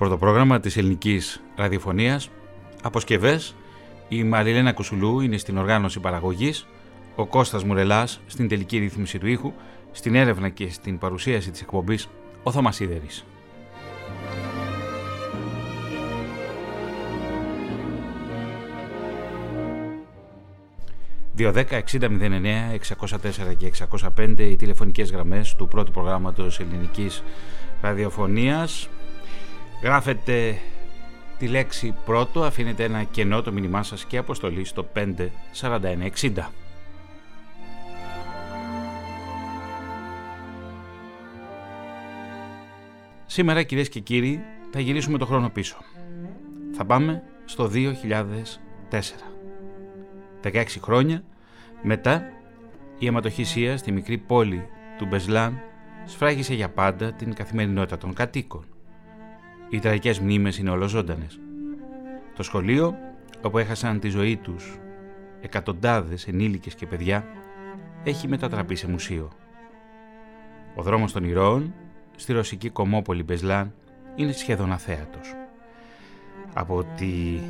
Πρωτοπρόγραμμα της ελληνικής ραδιοφωνίας, αποσκευές, η Μαριλένα Κουσουλού είναι στην οργάνωση παραγωγής, ο Κώστας Μουρελάς στην τελική ρύθμιση του ήχου, στην έρευνα και στην παρουσίαση της εκπομπής, ο Θωμάς Σίδερης. 210-6009, 604 και 605 οι τηλεφωνικές γραμμές του πρώτου προγράμματος ελληνικής ραδιοφωνίας. Γράφετε τη λέξη πρώτο, αφήνετε ένα κενό το μήνυμά σας και αποστολή στο 54160. Σήμερα κυρίες και κύριοι θα γυρίσουμε το χρόνο πίσω. Θα πάμε στο 2004. 16 χρόνια μετά η αιματοχυσία στη μικρή πόλη του Μπεσλάν σφράγισε για πάντα την καθημερινότητα των κατοίκων. Οι τραγικές μνήμες είναι ολοζώντανες. Το σχολείο, όπου έχασαν τη ζωή τους εκατοντάδες ενήλικες και παιδιά, έχει μετατραπεί σε μουσείο. Ο δρόμος των ηρώων, στη ρωσική κομμόπολη Μπεσλάν, είναι σχεδόν αθέατος. Από τη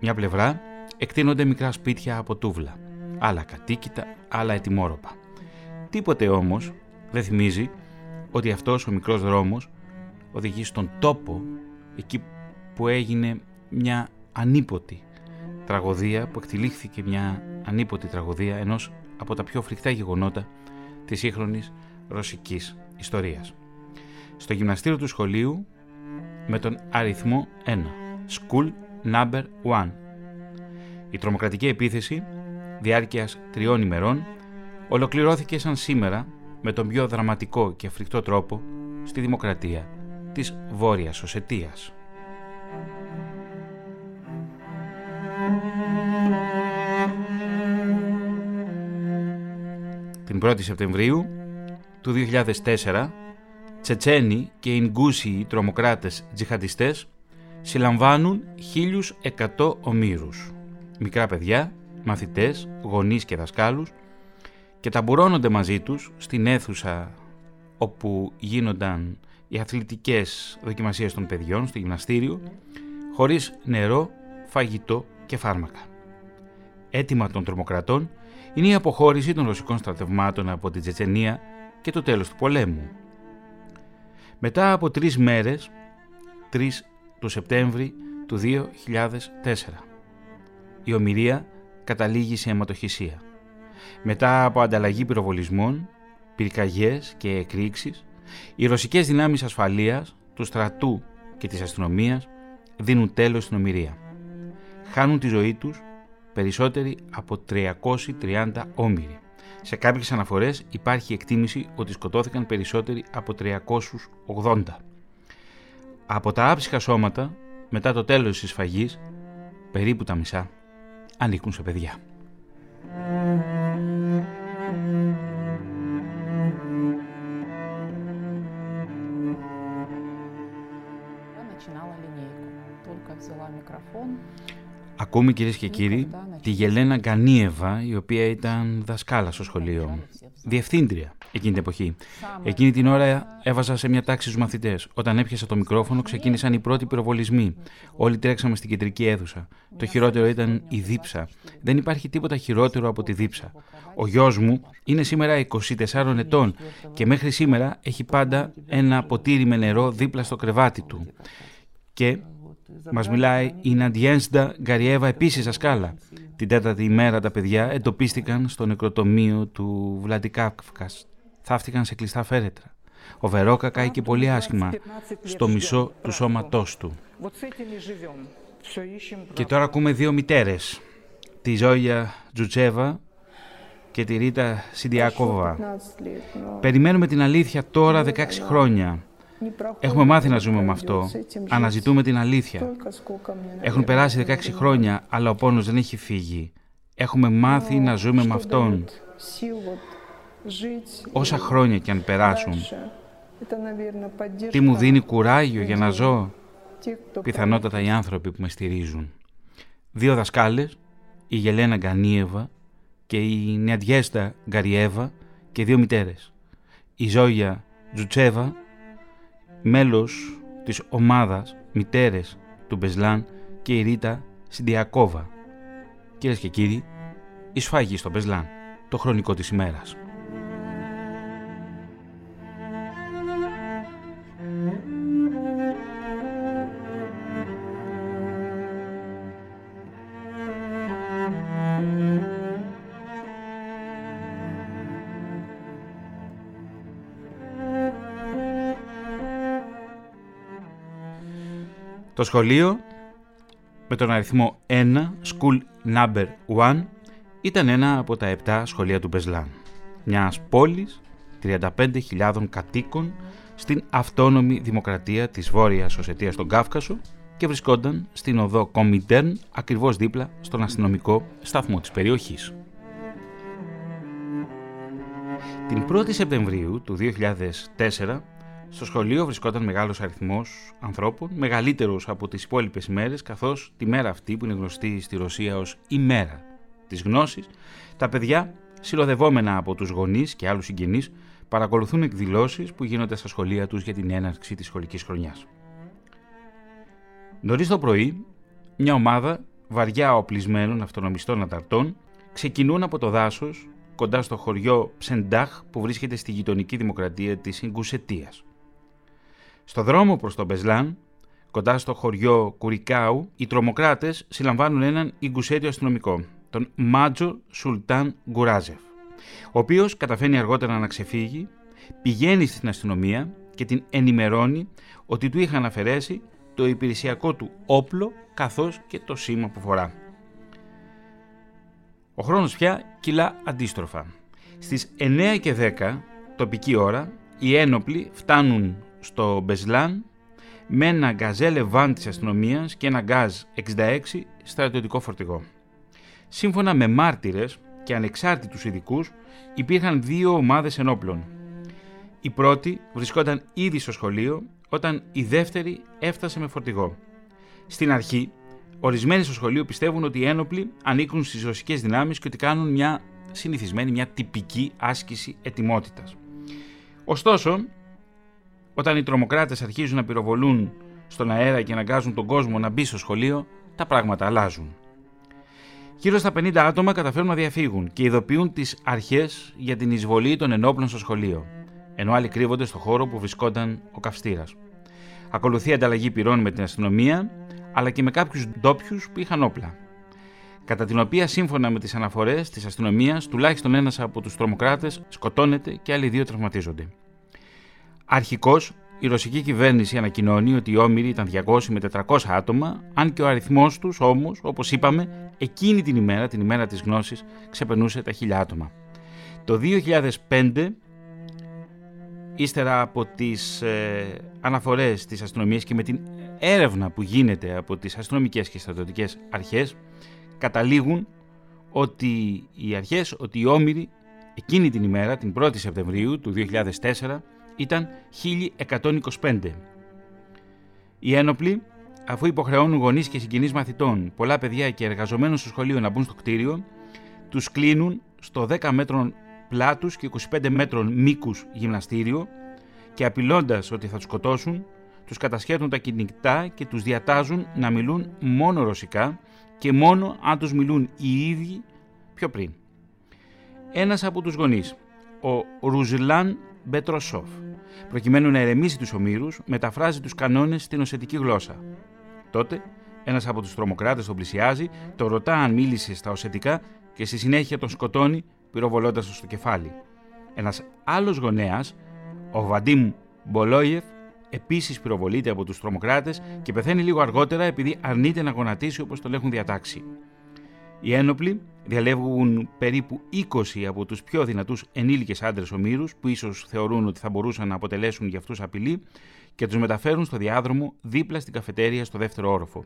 μια πλευρά εκτείνονται μικρά σπίτια από τούβλα, άλλα κατοίκητα, άλλα ετοιμόρροπα. Τίποτε όμως δεν θυμίζει ότι αυτός ο μικρός δρόμος οδηγεί στον τόπο εκεί που έγινε μια ανίποτη τραγωδία, που εκτελήχθηκε μια ανίποτη τραγωδία ενός από τα πιο φρικτά γεγονότα της σύγχρονης ρωσικής ιστορίας. Στο γυμναστήριο του σχολείου με τον αριθμό 1, School Number 1. Η τρομοκρατική επίθεση διάρκειας τριών ημερών ολοκληρώθηκε σαν σήμερα με τον πιο δραματικό και φρικτό τρόπο στη δημοκρατία της Βόρειας Οσετίας. Την 1η Σεπτεμβρίου του 2004, Τσετσένοι και Ινγκούσιοι τρομοκράτες τζιχαντιστές συλλαμβάνουν 1.100 ομήρους. Μικρά παιδιά, μαθητές, γονείς και δασκάλους και ταμπουρώνονται μαζί τους στην αίθουσα όπου γίνονταν οι αθλητικές δοκιμασίες των παιδιών στο γυμναστήριο χωρίς νερό, φαγητό και φάρμακα. Έτοιμα των τρομοκρατών είναι η αποχώρηση των ρωσικών στρατευμάτων από την Τσετσενία και το τέλος του πολέμου. Μετά από τρεις μέρες, 3 του Σεπτέμβρη του 2004, η ομοιρία καταλήγει σε αιματοχυσία. Μετά από ανταλλαγή πυροβολισμών, πυρκαγιές και εκρήξεις, οι ρωσικές δυνάμεις ασφαλείας, του στρατού και της αστυνομίας δίνουν τέλος στην ομοιρία. Χάνουν τη ζωή τους περισσότεροι από 330 όμοιροι. Σε κάποιες αναφορές υπάρχει εκτίμηση ότι σκοτώθηκαν περισσότεροι από 380. Από τα άψυχα σώματα, μετά το τέλος της σφαγής, περίπου τα μισά ανήκουν σε παιδιά. Ακούμε κυρίες και κύριοι τη Γελένα Γκανίεβα, η οποία ήταν δασκάλα στο σχολείο, διευθύντρια εκείνη την εποχή. Εκείνη την ώρα έβαζα σε μια τάξη του μαθητές. Όταν έπιασα το μικρόφωνο, ξεκίνησαν οι πρώτοι πυροβολισμοί. Όλοι τρέξαμε στην κεντρική αίθουσα. Το χειρότερο ήταν η δίψα. Δεν υπάρχει τίποτα χειρότερο από τη δίψα. Ο γιος μου είναι σήμερα 24 ετών και μέχρι σήμερα έχει πάντα ένα ποτήρι με νερό δίπλα στο κρεβάτι του. Και μας μιλάει η Ναντιένσντα Γκαριέβα επίσης ασκάλα. Την τέταρτη ημέρα τα παιδιά εντοπίστηκαν στο νεκροτομείο του Βλαντικάφκας. Θαύτηκαν σε κλειστά φέρετρα. Ο Βερόκα κάει και πολύ άσχημα στο μισό του σώματός του. Και τώρα ακούμε δύο μητέρες. Τη Ζόγια Τζουτσέβα και τη Ρίτα Σιντιάκοβα. Περιμένουμε την αλήθεια τώρα 16 χρόνια. Έχουμε μάθει να ζούμε με αυτό. Αναζητούμε την αλήθεια. Έχουν περάσει 16 χρόνια, αλλά ο πόνος δεν έχει φύγει. Έχουμε μάθει να ζούμε με αυτόν. Όσα χρόνια και αν περάσουν. Τι μου δίνει κουράγιο για να ζω; Πιθανότατα οι άνθρωποι που με στηρίζουν. Δύο δασκάλες, η Γελένα Γκανίεβα και η Νιαντιέστα Γκαριέβα και δύο μητέρες. Η Ζόγια Τζουτσέβα μέλος της ομάδας μητέρες του Μπεσλάν και η Ρίτα Συντιακόβα. Κυρίες και κύριοι, η σφάγη στο Μπεσλάν, το χρονικό της ημέρας. Το σχολείο με τον αριθμό 1, School Number 1, ήταν ένα από τα 7 σχολεία του Μπεσλάν. Μιας πόλης 35.000 κατοίκων στην αυτόνομη δημοκρατία της Βόρειας Οσετίας στον Κάφκασο και βρισκόταν στην οδό Κομιντέρν ακριβώς δίπλα στον αστυνομικό σταθμό της περιοχής. Την 1η Σεπτεμβρίου του 2004 στο σχολείο βρισκόταν μεγάλος αριθμός ανθρώπων, μεγαλύτερος από τις υπόλοιπες ημέρες, καθώς τη μέρα αυτή που είναι γνωστή στη Ρωσία ως ημέρα της γνώσης, τα παιδιά, συλλοδευόμενα από τους γονείς και άλλους συγγενείς, παρακολουθούν εκδηλώσεις που γίνονται στα σχολεία τους για την έναρξη της σχολικής χρονιάς. Νωρίς το πρωί, μια ομάδα βαριά οπλισμένων αυτονομιστών ανταρτών ξεκινούν από το δάσος κοντά στο χωριό Ψεντάχ που βρίσκεται στη γειτονική δημοκρατία της Ιγκουσετίας. Στο δρόμο προς τον Μπεσλάν, κοντά στο χωριό Κουρικάου, οι τρομοκράτες συλλαμβάνουν έναν Ιγκουσέτιο αστυνομικό, τον Μάτζο Σουλτάν Γκουράζεφ, ο οποίος καταφέρνει αργότερα να ξεφύγει, πηγαίνει στην αστυνομία και την ενημερώνει ότι του είχαν αφαιρέσει το υπηρεσιακό του όπλο καθώς και το σήμα που φορά. Ο χρόνος πια κυλά αντίστροφα. Στις 9 και 10 τοπική ώρα οι ένοπλοι φτάνουν στο Μπεσλάν με ένα γκαζέλε βαν της αστυνομίας και ένα γκάζ 66 στρατιωτικό φορτηγό. Σύμφωνα με μάρτυρες και ανεξάρτητους ειδικούς, υπήρχαν δύο ομάδες ενόπλων. Η πρώτη βρισκόταν ήδη στο σχολείο όταν η δεύτερη έφτασε με φορτηγό. Στην αρχή, ορισμένοι στο σχολείο πιστεύουν ότι οι ένοπλοι ανήκουν στις ρωσικές δυνάμεις και ότι κάνουν μια συνηθισμένη, μια τυπική άσκηση ετοιμότητας. Ωστόσο, όταν οι τρομοκράτες αρχίζουν να πυροβολούν στον αέρα και αναγκάζουν τον κόσμο να μπει στο σχολείο, τα πράγματα αλλάζουν. Γύρω στα 50 άτομα καταφέρουν να διαφύγουν και ειδοποιούν τις αρχές για την εισβολή των ενόπλων στο σχολείο, ενώ άλλοι κρύβονται στο χώρο που βρισκόταν ο καυστήρας. Ακολουθεί ανταλλαγή πυρών με την αστυνομία, αλλά και με κάποιους ντόπιους που είχαν όπλα. Κατά την οποία, σύμφωνα με τις αναφορές της αστυνομίας, τουλάχιστον ένας από τους τρομοκράτες σκοτώνεται και άλλοι δύο τραυματίζονται. Αρχικώς, η ρωσική κυβέρνηση ανακοινώνει ότι οι όμοιροι ήταν 200 με 400 άτομα, αν και ο αριθμός τους όμως, όπως είπαμε, εκείνη την ημέρα, την ημέρα της γνώσης, ξεπερνούσε τα 1000 άτομα. Το 2005, ύστερα από τις ε, αναφορές της αστυνομίας και με την έρευνα που γίνεται από τις αστυνομικές και στρατιωτικές αρχές, καταλήγουν ότι οι αρχές, ότι οι όμοιροι εκείνη την ημέρα, την 1η Σεπτεμβρίου του 2004, ήταν 1125. Οι ένοπλοι, αφού υποχρεώνουν γονείς και συγγενείς μαθητών, πολλά παιδιά και εργαζομένων στο σχολείο να μπουν στο κτίριο, τους κλείνουν στο 10 μέτρων πλάτους και 25 μέτρων μήκους γυμναστήριο και απειλώντας ότι θα τους σκοτώσουν, τους κατασχέτουν τα κινητά και τους διατάζουν να μιλούν μόνο ρωσικά και μόνο αν τους μιλούν οι ίδιοι πιο πριν. Ένας από τους γονείς, ο Ρουζιλάν Μπετροσόφ, προκειμένου να ερεμήσει τους ομήρους, μεταφράζει τους κανόνες στην οσετική γλώσσα. Τότε, ένας από τους τρομοκράτες τον πλησιάζει, το ρωτά αν μίλησε στα οσετικά και στη συνέχεια τον σκοτώνει, πυροβολώντας το στο κεφάλι. Ένας άλλος γονέας, ο Βαντίμ Μπολόιεφ, επίσης πυροβολείται από τους τρομοκράτες και πεθαίνει λίγο αργότερα επειδή αρνείται να γονατίσει όπως το έχουν διατάξει. Οι ένοπλοι διαλέγουν περίπου 20 από τους πιο δυνατούς ενήλικες άντρες ομήρους που ίσως θεωρούν ότι θα μπορούσαν να αποτελέσουν για αυτούς απειλή και τους μεταφέρουν στο διάδρομο δίπλα στην καφετέρια στο δεύτερο όροφο.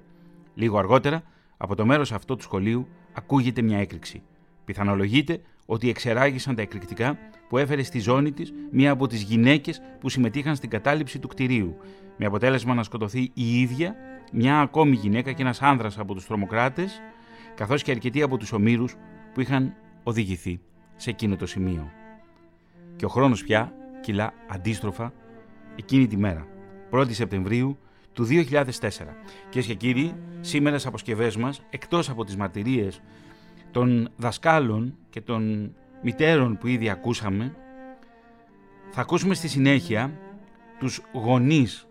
Λίγο αργότερα, από το μέρος αυτό του σχολείου ακούγεται μια έκρηξη. Πιθανολογείται ότι εξεράγησαν τα εκρηκτικά που έφερε στη ζώνη της μία από τις γυναίκες που συμμετείχαν στην κατάληψη του κτηρίου, με αποτέλεσμα να σκοτωθεί η ίδια, μια ακόμη γυναίκα και ένας άνδρας από τους τρομοκράτες, καθώς και αρκετοί από τους ομήρους που είχαν οδηγηθεί σε εκείνο το σημείο. Και ο χρόνος πια κυλά αντίστροφα εκείνη τη μέρα, 1η Σεπτεμβρίου του 2004. Κυρίες και κύριοι, σήμερα στις αποσκευές μας, εκτός από τις μαρτυρίες των δασκάλων και των μητέρων που ήδη ακούσαμε, θα ακούσουμε στη συνέχεια τους γονείς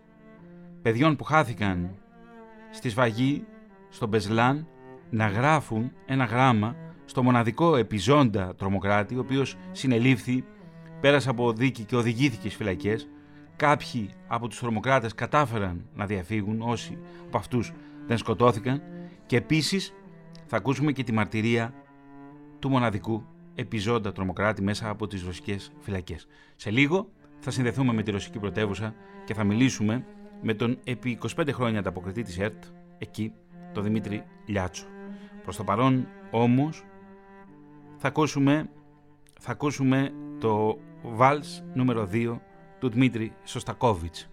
παιδιών που χάθηκαν στη σφαγή, στο Μπεσλάν, να γράφουν ένα γράμμα στο μοναδικό επιζώντα τρομοκράτη, ο οποίος συνελήφθη, πέρασε από δίκη και οδηγήθηκε στις φυλακές. Κάποιοι από τους τρομοκράτες κατάφεραν να διαφύγουν, όσοι από αυτούς δεν σκοτώθηκαν και επίσης θα ακούσουμε και τη μαρτυρία του μοναδικού επιζώντα τρομοκράτη μέσα από τις ρωσικές φυλακές. Σε λίγο θα συνδεθούμε με τη ρωσική πρωτεύουσα και θα μιλήσουμε με τον επί 25 χρόνια ανταποκριτή της ΕΡΤ, εκεί, τον Δημήτρη Λιάτσο. Προς το παρόν όμως θα ακούσουμε, θα ακούσουμε το Βάλς νούμερο 2 του Δημήτρη Σωστακόβιτς.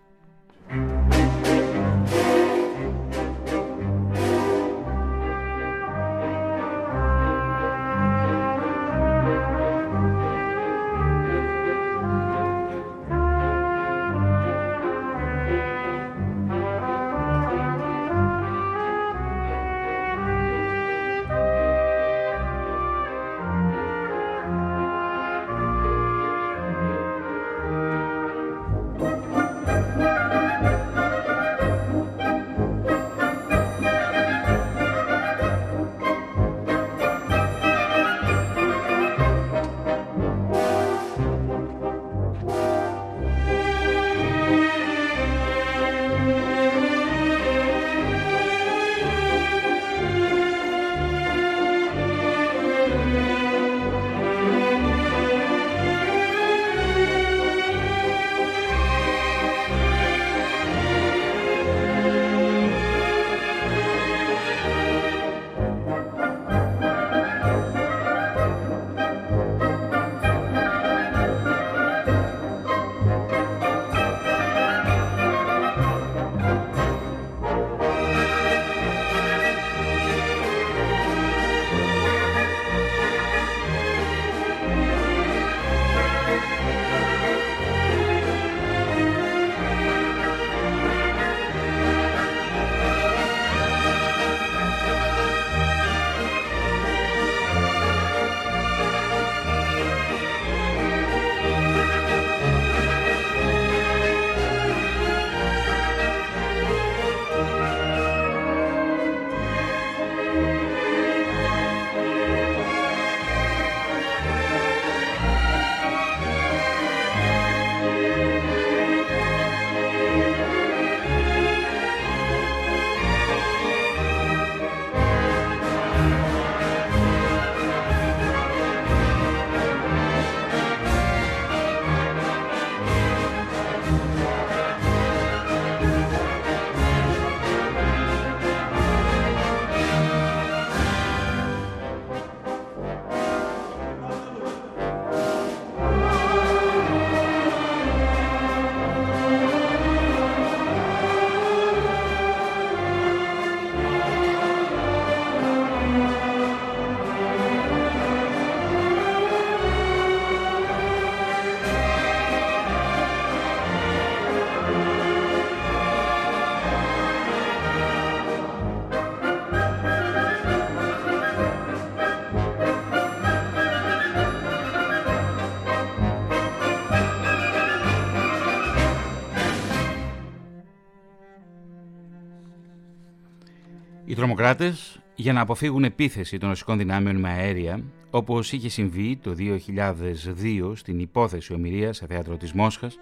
Τρομοκράτε, για να αποφύγουν επίθεση των ρωσικών δυνάμεων με αέρια, όπως είχε συμβεί το 2002 στην υπόθεση ομοιρίας σε θέατρο της Μόσχας,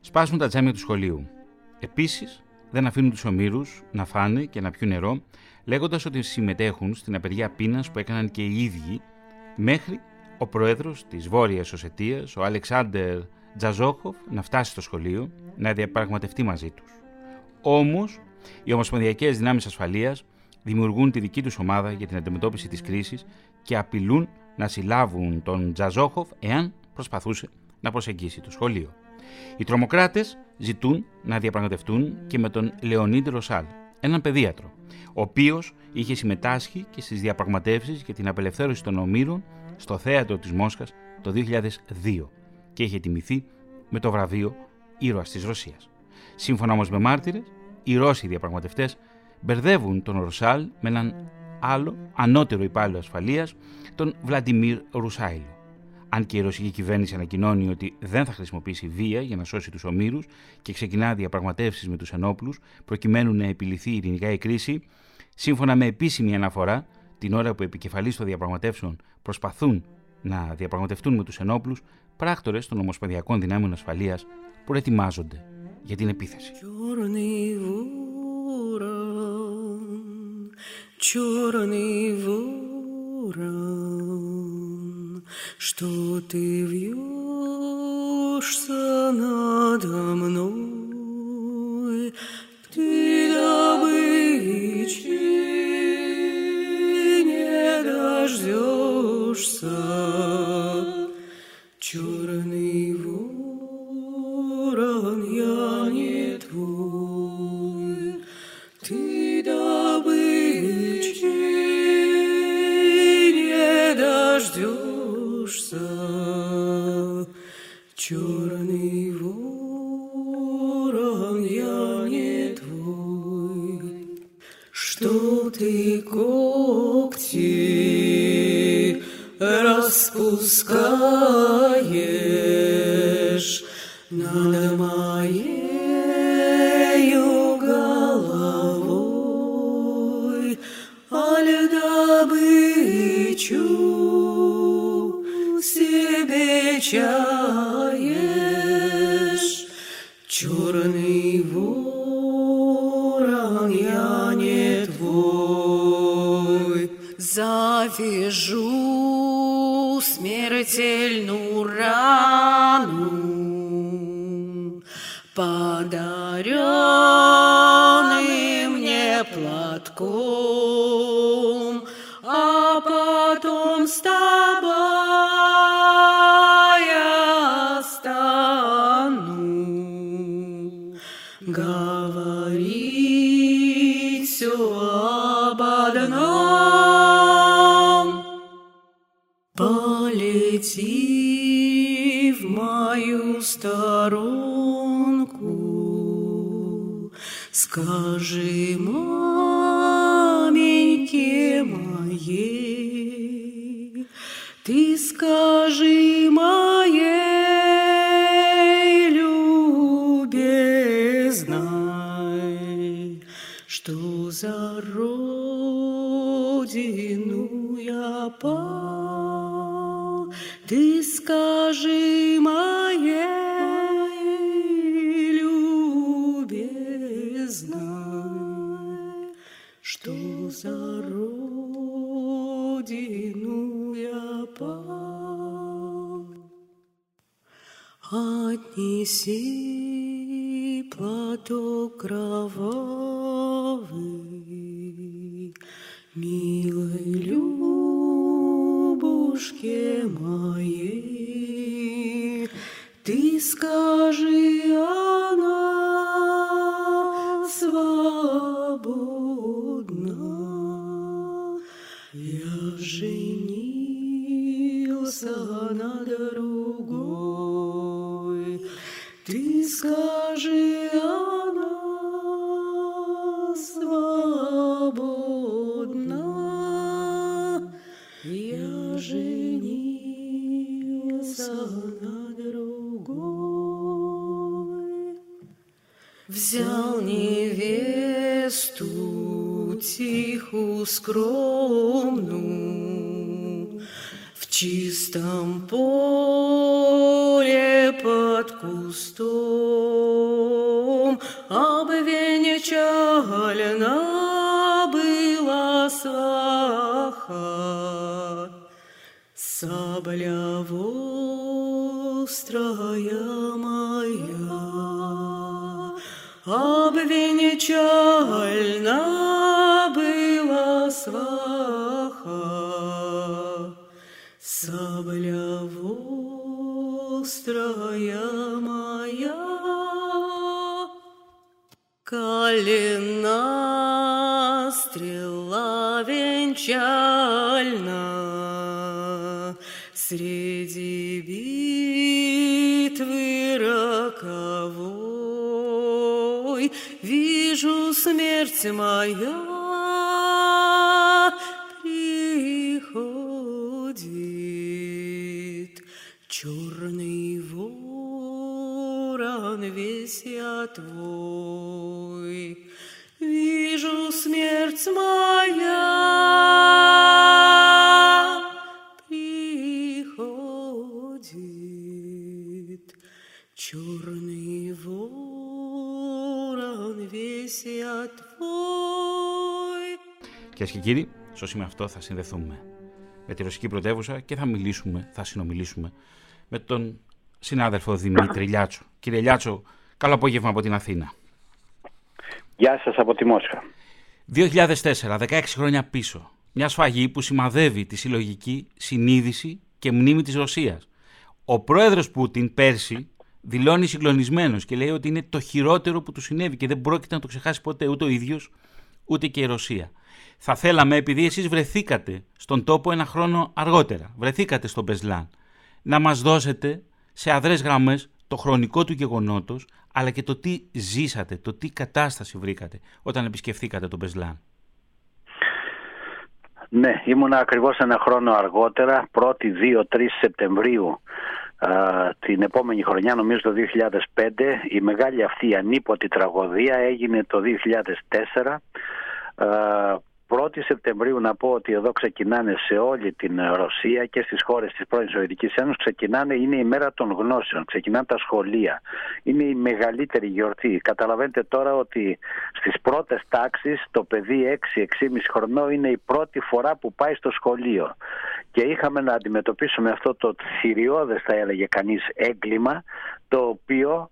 σπάσουν τα τζάμια του σχολείου. Επίσης, δεν αφήνουν τους ομήρους να φάνε και να πιούν νερό, λέγοντας ότι συμμετέχουν στην απεργία πείνας που έκαναν και οι ίδιοι, μέχρι ο πρόεδρος της Βόρειας Οσετίας, ο Αλεξάνδερ Τζαζόχοφ, να φτάσει στο σχολείο να διαπραγματευτεί μαζί τους. Όμως, οι Ομοσπονδιακές Δυνάμεις Ασφαλείας δημιουργούν τη δική τους ομάδα για την αντιμετώπιση της κρίσης και απειλούν να συλλάβουν τον Τζαζόχοφ εάν προσπαθούσε να προσεγγίσει το σχολείο. Οι τρομοκράτες ζητούν να διαπραγματευτούν και με τον Λεωνίδη Ροσάλ, έναν παιδίατρο, ο οποίος είχε συμμετάσχει και στις διαπραγματεύσεις για την απελευθέρωση των ομήρων στο θέατρο της Μόσχας το 2002 και είχε τιμηθεί με το βραβείο Ήρωας της Ρωσίας. Σύμφωνα όμως με μάρτυρες, οι Ρώσοι διαπραγματευτές μπερδεύουν τον Ρωσάλ με έναν άλλο ανώτερο υπάλληλο ασφαλείας, τον Βλαντιμίρ Ρουσάιλο. Αν και η ρωσική κυβέρνηση ανακοινώνει ότι δεν θα χρησιμοποιήσει βία για να σώσει τους ομήρους και ξεκινά διαπραγματεύσεις με τους ενόπλους προκειμένου να επιληθεί ειρηνικά η κρίση, σύμφωνα με επίσημη αναφορά, την ώρα που οι επικεφαλεί των διαπραγματεύσεων προσπαθούν να διαπραγματευτούν με τους ενόπλους, πράκτορες των Ομοσπονδιακών Δυνάμεων Ασφαλείας προετοιμάζονται για την επίθεση. что ты вьешься надо мной, ты добычи не дождешься, Ты добычи не дождешься родину я пал. Ты скажи моей любезной, что за родину я пал. Отнеси Ты тихую, скромную, В чистом поле под кустом. Обвенчальна была сваха, Сабля вострая моя, Обвенчальна вострая моя, Калина стрела венчальна. Среди битвы роковой Вижу смерть моя ворон весь я твой, Вижу смерть моя приходит. Черный ворон весь я твой. Κυρίε και κύριοι, στο σημείο αυτό θα συνδεθούμε με τη ρωσική πρωτεύουσα και θα μιλήσουμε, θα συνομιλήσουμε με τον συνάδελφο Δημήτρη Λιάτσο. Κύριε Λιάτσο, καλό απόγευμα από την Αθήνα. Γεια σας από τη Μόσχα. 2004, 16 χρόνια πίσω. Μια σφαγή που σημαδεύει τη συλλογική συνείδηση και μνήμη της Ρωσίας. Ο πρόεδρος Πούτιν πέρσι δηλώνει συγκλονισμένος και λέει ότι είναι το χειρότερο που του συνέβη και δεν πρόκειται να το ξεχάσει ποτέ ούτε ο ίδιος ούτε και η Ρωσία. Θα θέλαμε, επειδή εσείς βρεθήκατε στον τόπο ένα χρόνο αργότερα, βρεθήκατε στο Μπεσλάν, να μας δώσετε σε αδρές γραμμές το χρονικό του γεγονότος, αλλά και το τι ζήσατε, το τι κατάσταση βρήκατε όταν επισκεφθήκατε τον Μπεσλάν. Ναι, ήμουν ακριβώς ένα χρόνο αργότερα, 1η 2-3 Σεπτεμβρίου την επόμενη χρονιά, νομίζω το 2005, η μεγάλη αυτή ανίποτη τραγωδία έγινε το 2004 1η Σεπτεμβρίου να πω ότι εδώ ξεκινάνε σε όλη την Ρωσία και στις χώρες της πρώην Σοβιετικής Ένωσης ξεκινάνε, είναι η μέρα των γνώσεων, ξεκινάνε τα σχολεία. Είναι η μεγαλύτερη γιορτή. Καταλαβαίνετε τώρα ότι στις πρώτες τάξεις το παιδί 6-6,5 χρονών είναι η πρώτη φορά που πάει στο σχολείο. Και είχαμε να αντιμετωπίσουμε αυτό το θηριώδες θα έλεγε κανείς έγκλημα το οποίο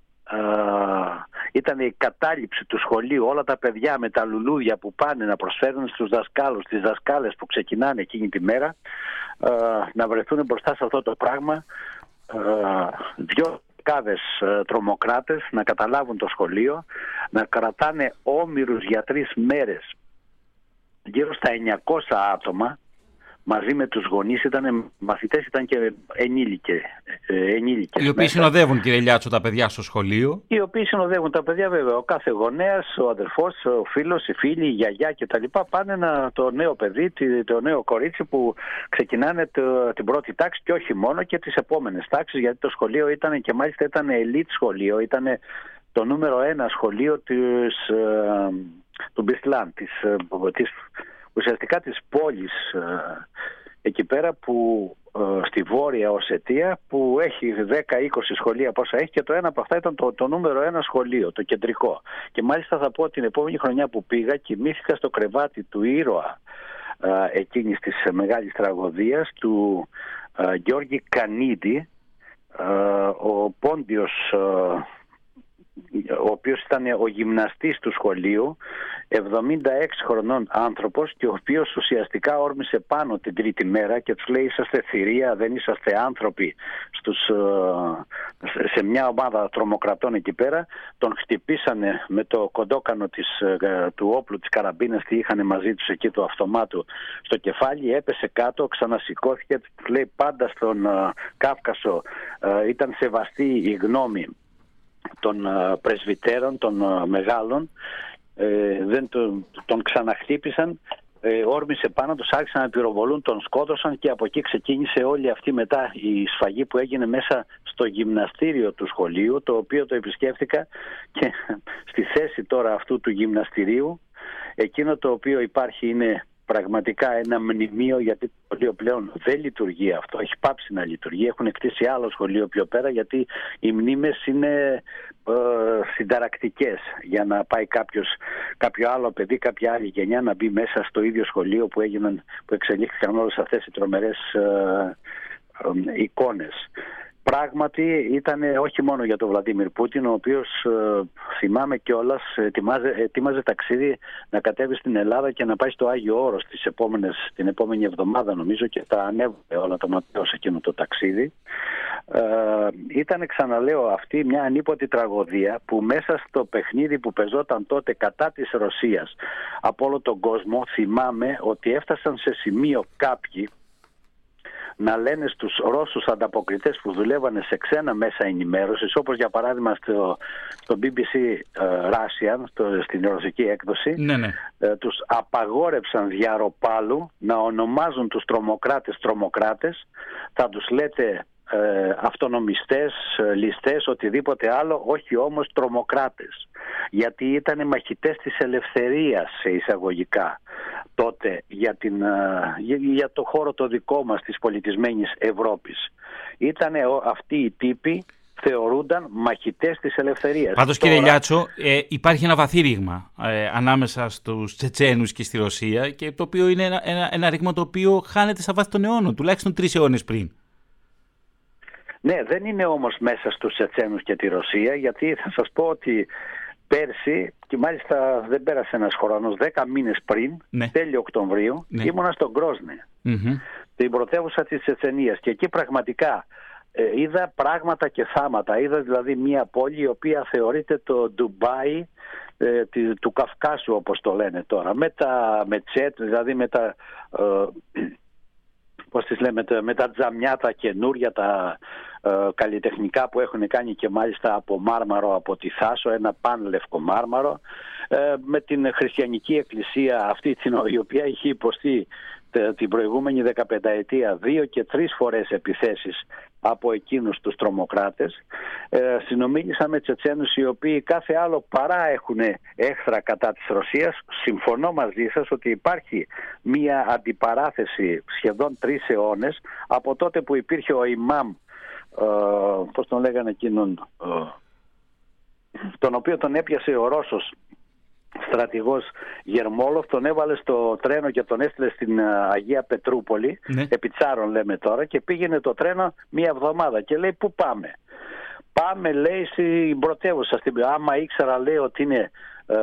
ήταν η κατάληψη του σχολείου. Όλα τα παιδιά με τα λουλούδια που πάνε να προσφέρουν στους δασκάλους, τις δασκάλες που ξεκινάνε εκείνη τη μέρα να βρεθούν μπροστά σε αυτό το πράγμα δυο κάδες τρομοκράτες να καταλάβουν το σχολείο να κρατάνε όμοιρους για τρεις μέρες γύρω στα 900 άτομα μαζί με τους γονείς ήταν μαθητές, ήταν και ενήλικες. Ε, ενήλικες οι οποίοι μέσα. συνοδεύουν κύριε Λιάτσο τα παιδιά στο σχολείο. Οι οποίοι συνοδεύουν τα παιδιά βέβαια. Ο κάθε γονέας, ο αδερφός, ο φίλος, η φίλη, η γιαγιά κτλ. Πάνε να, το νέο παιδί, το νέο κορίτσι που ξεκινάνε το, την πρώτη τάξη και όχι μόνο και τις επόμενες τάξεις γιατί το σχολείο ήταν και μάλιστα ήταν elite σχολείο, ήταν το νούμερο ένα σχολείο της, ε, του Μπισλάν, της, ε, της ουσιαστικά της πόλης ε, εκεί πέρα που ε, στη Βόρεια Οσετία που έχει 10-20 σχολεία πόσα έχει και το ένα από αυτά ήταν το, το νούμερο ένα σχολείο, το κεντρικό. Και μάλιστα θα πω την επόμενη χρονιά που πήγα κοιμήθηκα στο κρεβάτι του ήρωα ε, εκείνης της μεγάλης τραγωδίας του ε, Γιώργη Κανίδη ο Πόντιος ο οποίος ήταν ο γυμναστής του σχολείου 76 χρονών άνθρωπος και ο οποίος ουσιαστικά όρμησε πάνω την τρίτη μέρα και τους λέει είσαστε θηρία, δεν είσαστε άνθρωποι στους, ε, σε μια ομάδα τρομοκρατών εκεί πέρα τον χτυπήσανε με το κοντόκανο της, ε, του όπλου της καραμπίνας τι είχαν μαζί τους εκεί του αυτομάτου στο κεφάλι έπεσε κάτω, ξανασηκώθηκε τους λέει πάντα στον ε, Κάφκασο ήταν σεβαστή η γνώμη των ε, πρεσβυτέρων, των ε, μεγάλων, ε, δεν τον, τον ξαναχτύπησαν, ε, όρμησε πάνω τους, άρχισαν να πυροβολούν, τον σκότωσαν και από εκεί ξεκίνησε όλη αυτή μετά η σφαγή που έγινε μέσα στο γυμναστήριο του σχολείου, το οποίο το επισκέφθηκα και στη θέση τώρα αυτού του γυμναστηρίου, εκείνο το οποίο υπάρχει είναι πραγματικά ένα μνημείο γιατί το σχολείο πλέον δεν λειτουργεί αυτό, έχει πάψει να λειτουργεί. Έχουν εκτίσει άλλο σχολείο πιο πέρα γιατί οι μνήμες είναι ε, συνταρακτικές για να πάει κάποιος, κάποιο άλλο παιδί, κάποια άλλη γενιά να μπει μέσα στο ίδιο σχολείο που, έγιναν, που εξελίχθηκαν όλες αυτές οι τρομερές ε, ε, εικόνες. Πράγματι ήταν όχι μόνο για τον Βλαντίμιρ Πούτιν, ο οποίος ε, θυμάμαι κιόλας ετοίμαζε ταξίδι να κατέβει στην Ελλάδα και να πάει στο Άγιο Όρος τις επόμενες, την επόμενη εβδομάδα νομίζω και τα ανέβηκε όλα το ματέο σε εκείνο το ταξίδι. Ε, ήταν ξαναλέω αυτή μια ανίποτη τραγωδία που μέσα στο παιχνίδι που πεζόταν τότε κατά της Ρωσίας από όλο τον κόσμο θυμάμαι ότι έφτασαν σε σημείο κάποιοι να λένε στους Ρώσους ανταποκριτές που δουλεύανε σε ξένα μέσα ενημέρωσης όπως για παράδειγμα στο, στο BBC ε, Russian, στο, στην ρωσική έκδοση Ναι, ναι. ε, τους απαγόρεψαν διαρροπάλου να ονομάζουν τους τρομοκράτες τρομοκράτες θα τους λέτε ε, αυτονομιστές, ε, ληστές, οτιδήποτε άλλο, όχι όμως τρομοκράτες. Γιατί ήταν μαχητές της ελευθερίας σε εισαγωγικά τότε για, την, ε, για, για το χώρο το δικό μας της πολιτισμένης Ευρώπης. Ήταν αυτοί οι τύποι θεωρούνταν μαχητές της ελευθερίας. Πάντως κύριε Τώρα- Λιάτσο, ε, υπάρχει ένα βαθύ ρήγμα ε, ανάμεσα στους Τσετσένους και στη Ρωσία και το οποίο είναι ένα, ένα, ένα ρήγμα το οποίο χάνεται στα βάθη των αιώνων, τουλάχιστον τρεις αιώνες πριν. Ναι, δεν είναι όμως μέσα στους Τσετσένους και τη Ρωσία, γιατί θα σας πω ότι πέρσι, και μάλιστα δεν πέρασε ένας χρόνος, 10 μήνες πριν, Ναι. τέλειο Οκτωβρίου, Ναι. ήμουνα στον Κρόσνε, Μμμ. την πρωτεύουσα της Τσετσενίας και εκεί πραγματικά ε, είδα πράγματα και θάματα. Είδα δηλαδή μια πόλη η οποία θεωρείται το Ντουμπάι ε, τη- του Καυκάσου όπως το λένε τώρα. Με τα μετσέτ, δηλαδή με τα... Ε, πώς τις λέμε, τα- με τα τζαμιά τα καινούρια, τα ε, καλλιτεχνικά που έχουν κάνει και μάλιστα από μάρμαρο από τη Θάσο, ένα πάνλευκο μάρμαρο, ε, με την χριστιανική εκκλησία αυτή την, η οποία είχε υποστεί τε- την προηγούμενη 15 ετία δύο και τρεις φορές επιθέσεις από εκείνους τους τρομοκράτες. Ε, συνομίλησα με Τσετσένους οι οποίοι κάθε άλλο παρά έχουν έχθρα κατά της Ρωσίας. Συμφωνώ μαζί σας ότι υπάρχει μία αντιπαράθεση σχεδόν τρεις αιώνες από τότε που υπήρχε ο Ιμάμ, ε, πώς τον λέγανε εκείνον, ε, τον οποίο τον έπιασε ο Ρώσος στρατηγός Γερμόλοφ, τον έβαλε στο τρένο και τον έστειλε στην ε, Αγία Πετρούπολη, Ναι. επί Τσάρων λέμε τώρα, και πήγαινε το τρένο μία εβδομάδα και λέει πού πάμε; Πάμε λέει στην πρωτεύουσα, στην... άμα ήξερα λέει ότι είναι ε,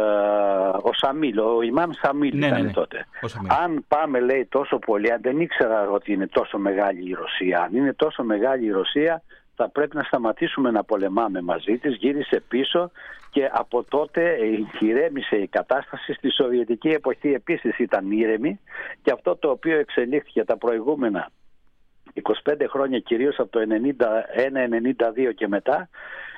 ο Σαμίλ, ο Ιμάμ Σαμίλ Ναι, ήταν ναι, ναι. τότε. Ο Σαμίλ. Αν πάμε λέει τόσο πολύ, αν δεν ήξερα ότι είναι τόσο μεγάλη η Ρωσία, αν είναι τόσο μεγάλη η Ρωσία θα πρέπει να σταματήσουμε να πολεμάμε μαζί της, γύρισε πίσω και από τότε ε, ηρέμησε η κατάσταση. Στη Σοβιετική εποχή επίσης ήταν ήρεμη και αυτό το οποίο εξελίχθηκε τα προηγούμενα 25 χρόνια κυρίως από το 91-92 και μετά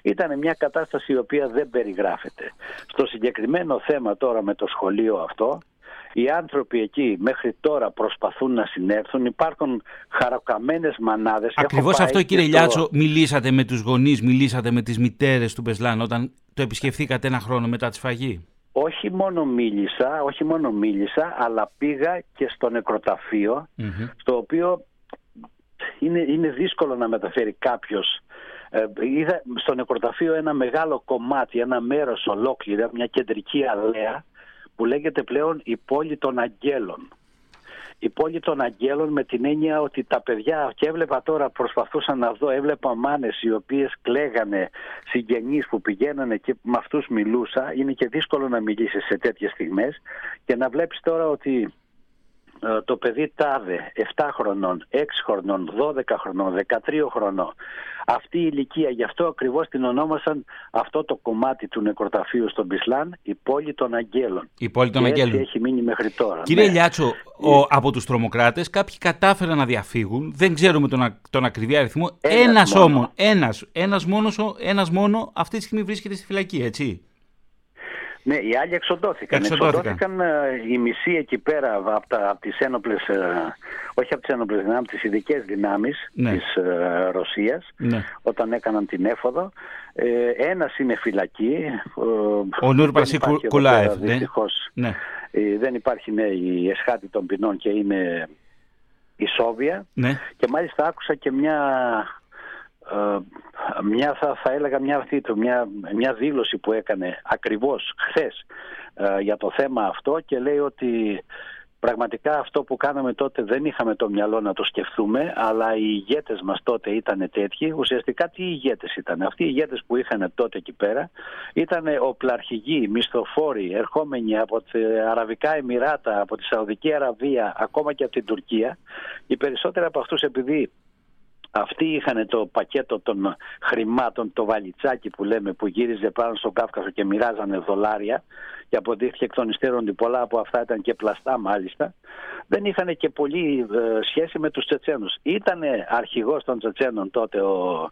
ήταν μια κατάσταση η οποία δεν περιγράφεται. Στο συγκεκριμένο θέμα τώρα με το σχολείο αυτό οι άνθρωποι εκεί μέχρι τώρα προσπαθούν να συνέρθουν. Υπάρχουν χαροκαμένες μανάδες. Έχω Ακριβώς πάει αυτό και κύριε στο- Λιάτσο, μιλήσατε με τους γονείς, μιλήσατε με τις μητέρες του Μπεσλάν όταν το επισκεφθήκατε ένα χρόνο μετά τη σφαγή; Όχι μόνο μίλησα, όχι μόνο μίλησα, αλλά πήγα και στο νεκροταφείο, Μμμ. στο οποίο είναι, είναι δύσκολο να μεταφέρει κάποιος. Ε, είδα στο νεκροταφείο ένα μεγάλο κομμάτι, ένα μέρος ολόκληρα, μια κεντρική αλέα που λέγεται πλέον η πόλη των αγγέλων. Η πόλη των αγγέλων με την έννοια ότι τα παιδιά και έβλεπα τώρα προσπαθούσα να δω, έβλεπα μάνες οι οποίες κλαίγανε συγγενείς που πηγαίνανε και με αυτούς μιλούσα. Είναι και δύσκολο να μιλήσεις σε τέτοιες στιγμές και να βλέπεις τώρα ότι ε, το παιδί τάδε 7 χρονών, 6 χρονών, 12 χρονών, 13 χρονών. Αυτή η ηλικία, γι' αυτό ακριβώς την ονόμασαν αυτό το κομμάτι του νεκροταφείου στον Πισλάν, η πόλη των Αγγέλων. Η πόλη των Και έτσι Αγγέλων. έχει μείνει μέχρι τώρα. Κύριε Ναι. Λιάτσο, ο, από τους τρομοκράτες κάποιοι κατάφεραν να διαφύγουν, δεν ξέρουμε τον, α- τον ακριβή αριθμό. Ένας Ένας, μόνο. όμως, ένας, ένας, μόνος, ο- ένας μόνο αυτή τη στιγμή βρίσκεται στη φυλακή, έτσι. Ναι, οι άλλοι εξοντώθηκαν. Εξοντώθηκαν. Εξοντώθηκαν ε, οι μισοί εκεί πέρα από, τα, από τις ένοπλες, ε, όχι από τις ένοπλες δυνάμεις, από τις ειδικές δυνάμεις Ναι. της ε, Ρωσίας, Ναι. όταν έκαναν την έφοδο. Ε, ένας είναι φυλακή. ε, Ο Νούρ δεν Παρσί υπάρχει εδώ Κουλάεφ, πέρα, ναι. δυστυχώς. Ναι. Ε, δεν υπάρχει ναι, η εσχάτη των ποινών και είναι η Σόβια. ναι. Και μάλιστα άκουσα και μια, ε, μια θα, θα έλεγα μια, αυτή του, μια, μια δήλωση που έκανε ακριβώς χθες ε, για το θέμα αυτό και λέει ότι πραγματικά αυτό που κάναμε τότε δεν είχαμε το μυαλό να το σκεφτούμε αλλά οι ηγέτες μας τότε ήταν τέτοιοι. Ουσιαστικά τι ηγέτες ήταν αυτοί οι ηγέτες που είχαν τότε εκεί πέρα ήταν οπλαρχηγοί, μισθοφόροι ερχόμενοι από τα Αραβικά Εμμυράτα από τη Σαουδική Αραβία ακόμα και από την Τουρκία. Οι περισσότεροι από αυτούς επειδή αυτοί είχαν το πακέτο των χρημάτων, το βαλιτσάκι που λέμε που γύριζε πάνω στον Κάφκασο και μοιράζανε δολάρια και αποδείχθηκε εκ των υστέρων ότι πολλά από αυτά ήταν και πλαστά μάλιστα, δεν είχαν και πολύ ε, σχέση με τους Τσετσένους. Ήτανε αρχηγός των Τσετσένων τότε ο,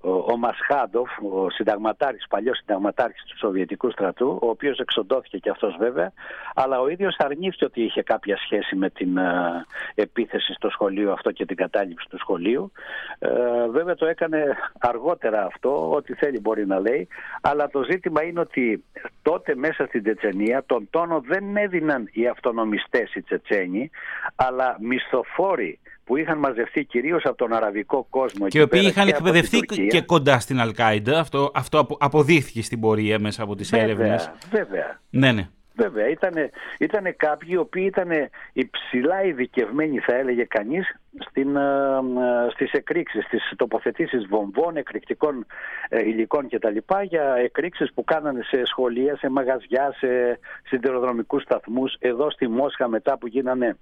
ο Μασχάντοφ, ο συνταγματάρχης, παλιός συνταγματάρχης του Σοβιετικού στρατού, ο οποίος εξοντώθηκε και αυτός βέβαια, αλλά ο ίδιος αρνήθηκε ότι είχε κάποια σχέση με την ε, επίθεση στο σχολείο αυτό και την κατάληψη του σχολείου. Ε, βέβαια το έκανε αργότερα αυτό, ό,τι θέλει μπορεί να λέει, αλλά το ζήτημα είναι ότι τότε μέσα στην Τσετσενία τον τόνο δεν έδιναν οι αυτονομιστές οι Τσετσένοι, αλλά μισθοφόροι που είχαν μαζευτεί κυρίως από τον αραβικό κόσμο. Και οι οποίοι είχαν εκπαιδευτεί και κοντά στην Αλκάιντα. Αυτό, αυτό αποδείχθηκε στην πορεία μέσα από τις βέβαια, έρευνες. Βέβαια. Ναι, ναι. Βέβαια, ήταν ήτανε κάποιοι οι οποίοι ήταν υψηλά ειδικευμένοι θα έλεγε κανείς στην, ε, στις εκρήξεις, στις τοποθετήσεις βομβών, εκρηκτικών ε, υλικών κτλ. για εκρήξεις που κάνανε σε σχολεία, σε μαγαζιά, σε σιδηροδρομικούς σταθμούς. Εδώ στη Μόσχα μετά που γίνανε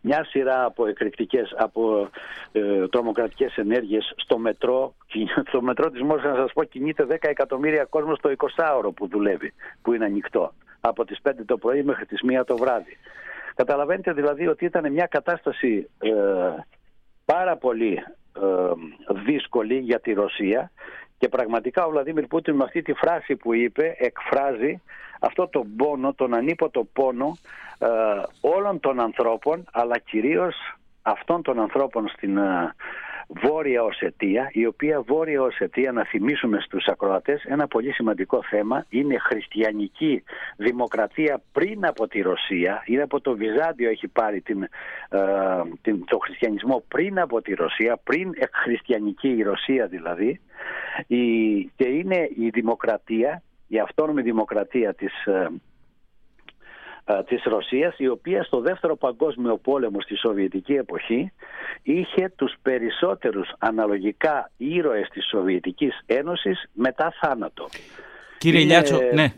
μια σειρά από εκρηκτικές, από ε, τρομοκρατικές ενέργειες στο μετρό. Στο μετρό της Μόσχας, να σας πω, κινείται 10 εκατομμύρια κόσμος στο 20ωρο που δουλεύει, που είναι ανοιχτό. Από τις 5 το πρωί μέχρι τις 1 το βράδυ. Καταλαβαίνετε δηλαδή ότι ήταν μια κατάσταση ε, πάρα πολύ ε, δύσκολη για τη Ρωσία και πραγματικά ο Βλαδίμιρ Πούτιν με αυτή τη φράση που είπε εκφράζει αυτό το πόνο, τον ανίποτο πόνο ε, όλων των ανθρώπων αλλά κυρίως αυτών των ανθρώπων στην ε, Βόρεια Οσετία, η οποία Βόρεια Οσετία, να θυμίσουμε στους ακροατές, ένα πολύ σημαντικό θέμα, είναι χριστιανική δημοκρατία πριν από τη Ρωσία, είναι από το Βυζάντιο έχει πάρει την, ε, την, το χριστιανισμό πριν από τη Ρωσία, πριν χριστιανική η Ρωσία δηλαδή, η, και είναι η δημοκρατία, η αυτόνομη δημοκρατία της ε, ε, της Ρωσίας η οποία στο δεύτερο παγκόσμιο πόλεμο στη Σοβιετική εποχή είχε τους περισσότερους αναλογικά ήρωες της Σοβιετικής Ένωσης μετά θάνατο. Κύριε Είναι... Λιάτσο, ναι.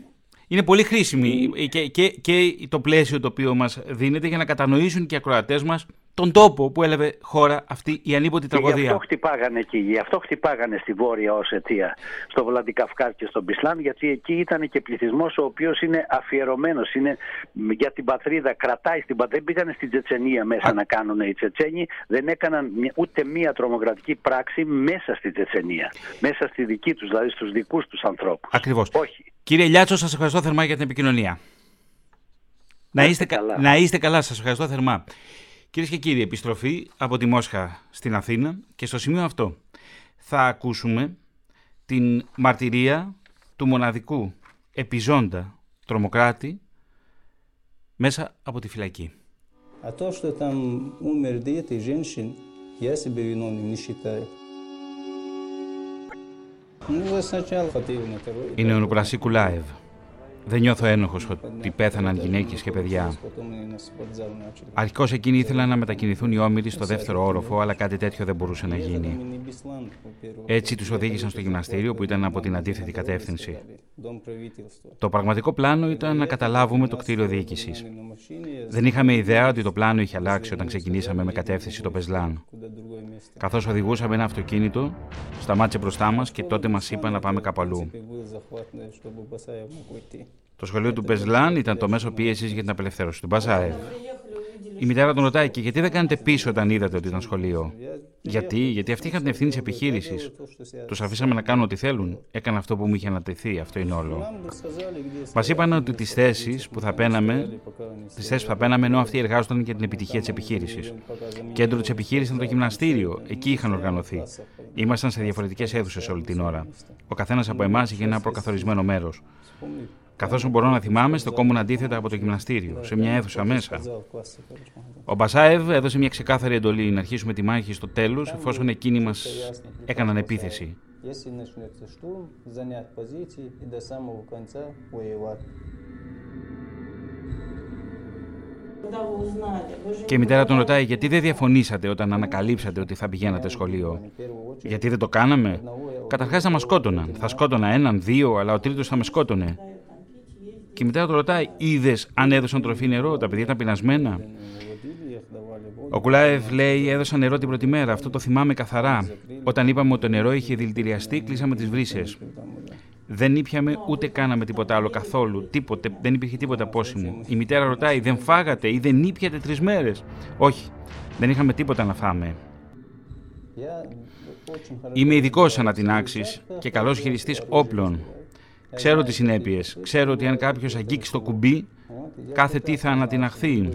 Είναι πολύ χρήσιμη και, και, και το πλαίσιο το οποίο μας δίνεται για να κατανοήσουν και οι ακροατές μας τον τόπο που έλαβε χώρα αυτή η ανίποτη τραγωδία. Γι' αυτό χτυπάγανε εκεί, γι' αυτό χτυπάγανε στη Βόρεια Οσετία, στο Βλαντικαυκάζ και στον Πισλάν, γιατί εκεί ήταν και πληθυσμός ο οποίος είναι αφιερωμένος, είναι για την πατρίδα, κρατάει στην πατρίδα. Δεν πήγανε στην Τσετσενία μέσα να κάνουν οι Τσετσένοι, δεν έκαναν ούτε μία τρομοκρατική πράξη μέσα στη Τσετσενία. Μέσα στη δική τους, δηλαδή στους δικούς τους ανθρώπους. Ακριβώς. Κύριε Λιάτσο, σας ευχαριστώ θερμά για την επικοινωνία. Να είστε, καλά. να είστε καλά, σας ευχαριστώ θερμά. Κυρίες και κύριοι, επιστροφή από τη Μόσχα στην Αθήνα και στο σημείο αυτό θα ακούσουμε την μαρτυρία του μοναδικού επιζώντα τρομοκράτη μέσα από τη φυλακή. Είναι ο Νουκρασί Κουλάεβ, δεν νιώθω ένοχος ότι πέθαναν γυναίκες και παιδιά. Αρχικώς εκείνοι ήθελαν να μετακινηθούν οι όμοιροι στο δεύτερο όροφο, αλλά κάτι τέτοιο δεν μπορούσε να γίνει. Έτσι τους οδήγησαν στο γυμναστήριο που ήταν από την αντίθετη κατεύθυνση. Το πραγματικό πλάνο ήταν να καταλάβουμε το κτίριο διοίκησης. Δεν είχαμε ιδέα ότι το πλάνο είχε αλλάξει όταν ξεκινήσαμε με κατεύθυνση το Πεσλάν. Καθώς οδηγούσαμε ένα αυτοκίνητο, σταμάτησε μπροστά μας και τότε μας είπαν να πάμε κάπου αλλού. Το σχολείο του Μπεζλάν ήταν το μέσο πίεσης για την απελευθέρωση του Μπαζάεφ. Η μητέρα τον ρωτάει και γιατί δεν κάνετε πίσω όταν είδατε ότι ήταν σχολείο; Γιατί, γιατί αυτοί είχαν την ευθύνη της επιχείρησης. Τους αφήσαμε να κάνουν ό,τι θέλουν. Έκανα αυτό που μου είχε ανατεθεί. Αυτό είναι όλο. Μας είπαν ότι τις θέσεις που θα πέναμε, τις θέσεις που θα πέναμε ενώ αυτοί εργάζονταν για την επιτυχία της επιχείρησης. Κέντρο της επιχείρησης ήταν το γυμναστήριο. Εκεί είχαν οργανωθεί. Ήμασταν σε διαφορετικές αίθουσες όλη την ώρα. Ο καθένας από εμάς είχε ένα προκαθορισμένο μέρος. Καθώς μπορώ να θυμάμαι, στο κόμμα αντίθετα από το γυμναστήριο, σε μια αίθουσα μέσα. Ο Μπασάεβ έδωσε μια ξεκάθαρη εντολή να αρχίσουμε τη μάχη στο τέλος, εφόσον εκείνοι μας έκαναν επίθεση. Και η μητέρα τον ρωτάει γιατί δεν διαφωνήσατε όταν ανακαλύψατε ότι θα πηγαίνατε σχολείο; Γιατί δεν το κάναμε; Καταρχάς θα μας σκότωναν. Θα σκότωνα έναν, δύο, αλλά ο τρίτος θα με σκότωνε. Και η μητέρα του ρωτάει, είδες αν έδωσαν τροφή νερό, τα παιδιά ήταν πεινασμένα; Ο Κουλάεβ λέει: Έδωσα νερό την πρώτη μέρα. Αυτό το θυμάμαι καθαρά. Όταν είπαμε ότι το νερό είχε δηλητηριαστεί, κλείσαμε τις βρύσες. Δεν ήπιαμε ούτε κάναμε τίποτα άλλο καθόλου. Τίποτε, δεν υπήρχε τίποτα πόσιμο. Η μητέρα ρωτάει: Δεν φάγατε ή δεν ήπιατε τρεις μέρες; Όχι, δεν είχαμε τίποτα να φάμε. Είμαι ειδικός ανατινάξει και καλός χειριστής όπλων. Ξέρω τις συνέπειες. Ξέρω ότι αν κάποιος αγγίξει το κουμπί, κάθε τι θα ανατιναχθεί.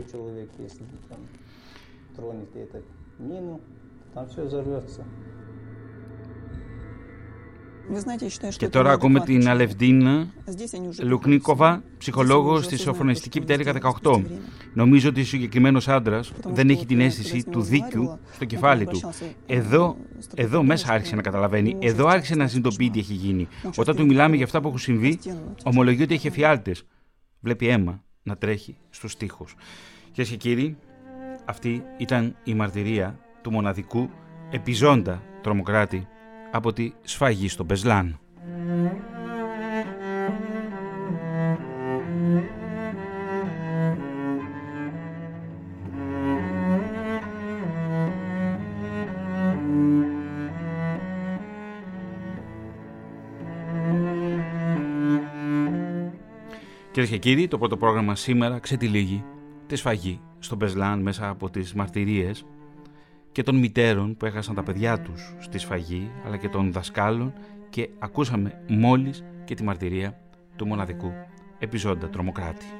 Και τώρα ακούμε την Αλευδίνα Λουκνίκοβα, ψυχολόγος στη Σοφρονιστική Πτέρυγα 18. Νομίζω ότι ο συγκεκριμένος άντρας δεν έχει την αίσθηση του δίκιου στο κεφάλι του. Εδώ, εδώ μέσα άρχισε να καταλαβαίνει, εδώ άρχισε να συνειδητοποιεί τι έχει γίνει. Όταν του μιλάμε για αυτά που έχουν συμβεί, ομολογεί ότι έχει εφιάλτες. Βλέπει αίμα να τρέχει στους τοίχους. Κυρίες και κύριοι, αυτή ήταν η μαρτυρία του μοναδικού επιζώντα τρομοκράτη από τη σφαγή στο Μπεσλάν. Κυρίες και κύριοι, το πρώτο πρόγραμμα σήμερα ξετυλίγει τη σφαγή στο Μπεσλάν μέσα από τις μαρτυρίες και των μητέρων που έχασαν τα παιδιά τους στη σφαγή αλλά και των δασκάλων και ακούσαμε μόλις και τη μαρτυρία του μοναδικού επιζώντα τρομοκράτη.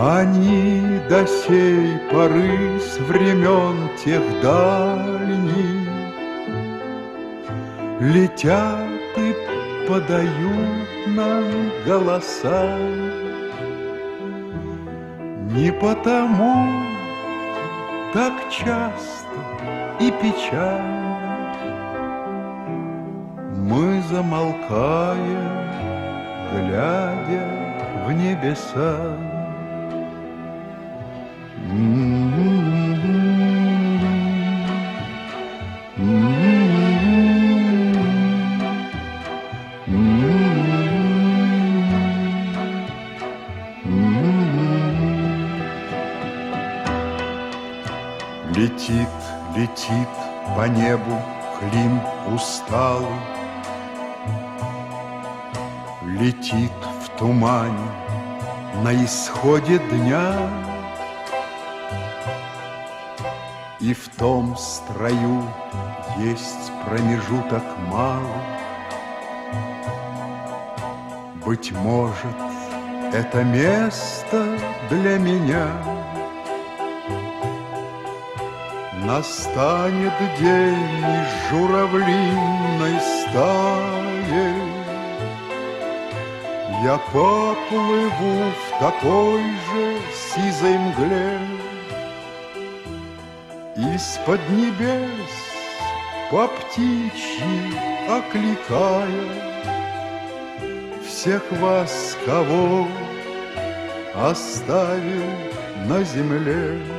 они до сей поры с времен тех дальних Летят и подают нам голоса. Не потому так часто и печально Мы замолкаем, глядя в небеса Летит в тумане на исходе дня. И в том строю есть промежуток малый Быть может, это место для меня. Настанет день из журавлиной стаи Я поплыву в такой же сизой мгле Из-под небес по птичьи окликая Всех вас, кого оставил на земле.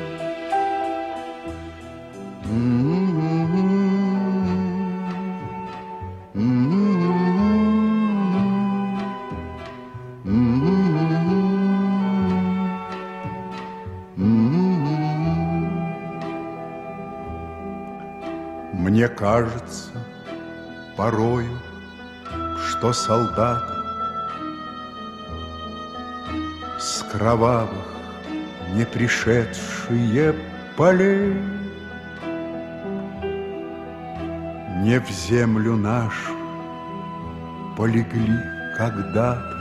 Кажется порою, что солдат С кровавых не пришедшие полей Не в землю нашу полегли когда-то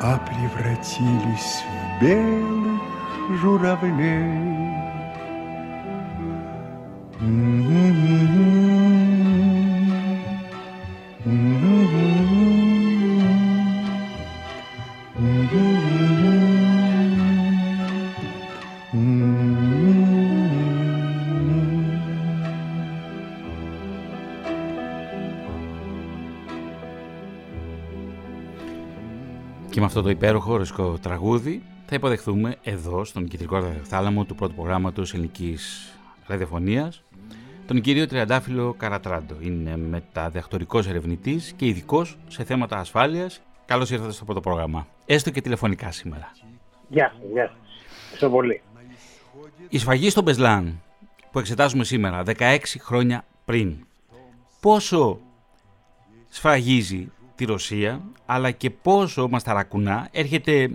А превратились в белых журавлей Και με αυτό το υπέροχο ροσκό τραγούδι θα υποδεχθούμε εδώ στον κεντρικό θάλαμο του πρώτου προγράμματος ελληνικής ραδιοφωνίας τον κύριο Τριαντάφυλλο Καρατράντο. Είναι μεταδεχτορικός ερευνητής και ειδικός σε θέματα ασφάλειας. Καλώς ήρθατε στο πρώτο πρόγραμμα, έστω και τηλεφωνικά σήμερα. Γεια σας, γεια σας. Ευχαριστώ πολύ. Η σφαγή στο Μπεσλάν που εξετάζουμε σήμερα, 16 χρόνια πριν, πόσο σφραγίζει τη Ρωσία, αλλά και πόσο μας ταρακουνά, έρχεται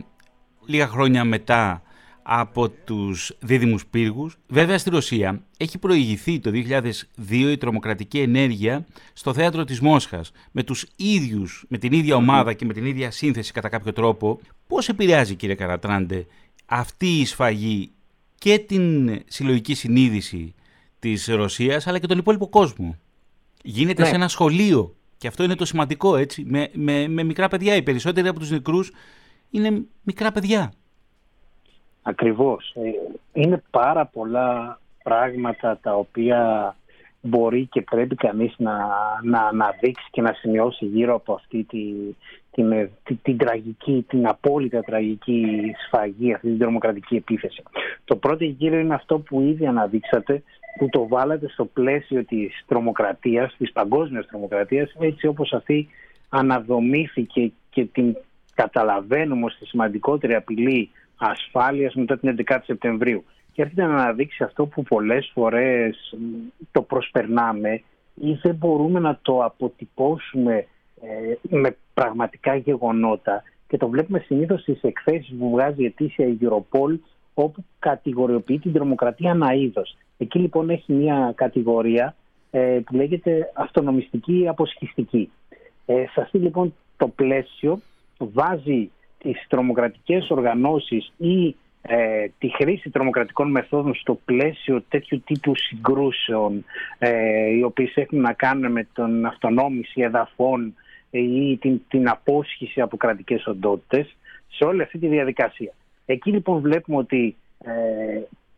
λίγα χρόνια μετά από τους δίδυμους πύργους. Βέβαια στη Ρωσία έχει προηγηθεί το 2002 η τρομοκρατική ενέργεια στο θέατρο της Μόσχας με τους ίδιους, με την ίδια ομάδα και με την ίδια σύνθεση κατά κάποιο τρόπο. Πώς επηρεάζει κύριε Καρατράντε αυτή η σφαγή και την συλλογική συνείδηση της Ρωσίας αλλά και τον υπόλοιπο κόσμο; Γίνεται Ναι. σε ένα σχολείο και αυτό είναι το σημαντικό έτσι, με, με, με μικρά παιδιά. Οι περισσότεροι από τους νεκρούς είναι μικρά παιδιά. Ακριβώς. Ε, Είναι πάρα πολλά πράγματα τα οποία μπορεί και πρέπει κανείς να, να αναδείξει και να σημειώσει γύρω από αυτή τη, την, ε, τη- την τραγική, την απόλυτα τραγική σφαγή, αυτή την τρομοκρατική επίθεση. Το πρώτο και κύριο είναι αυτό που ήδη αναδείξατε, που το βάλατε στο πλαίσιο της τρομοκρατίας, της παγκόσμιας τρομοκρατίας, έτσι όπως αυτή αναδομήθηκε και την καταλαβαίνουμε ως τη σημαντικότερη απειλή ασφάλειας μετά την 11η Σεπτεμβρίου. Και έρχεται να αναδείξει αυτό που πολλές φορές μ, το προσπερνάμε ή δεν μπορούμε να το αποτυπώσουμε ε, με πραγματικά γεγονότα και το βλέπουμε συνήθως στις εκθέσεις που βγάζει η ετήσια η Europol όπου κατηγοριοποιεί την τρομοκρατία ένα είδος. Εκεί λοιπόν έχει μια κατηγορία ε, που λέγεται αυτονομιστική αποσχιστική. Ε, σε αυτή λοιπόν το πλαίσιο βάζει τις τρομοκρατικές οργανώσεις ή ε, τη χρήση τρομοκρατικών μεθόδων στο πλαίσιο τέτοιου τύπου συγκρούσεων ε, οι οποίες έχουν να κάνουν με τον αυτονόμηση εδαφών ε, ή την, την απόσχηση από κρατικές οντότητες σε όλη αυτή τη διαδικασία. Εκεί λοιπόν βλέπουμε ότι ε,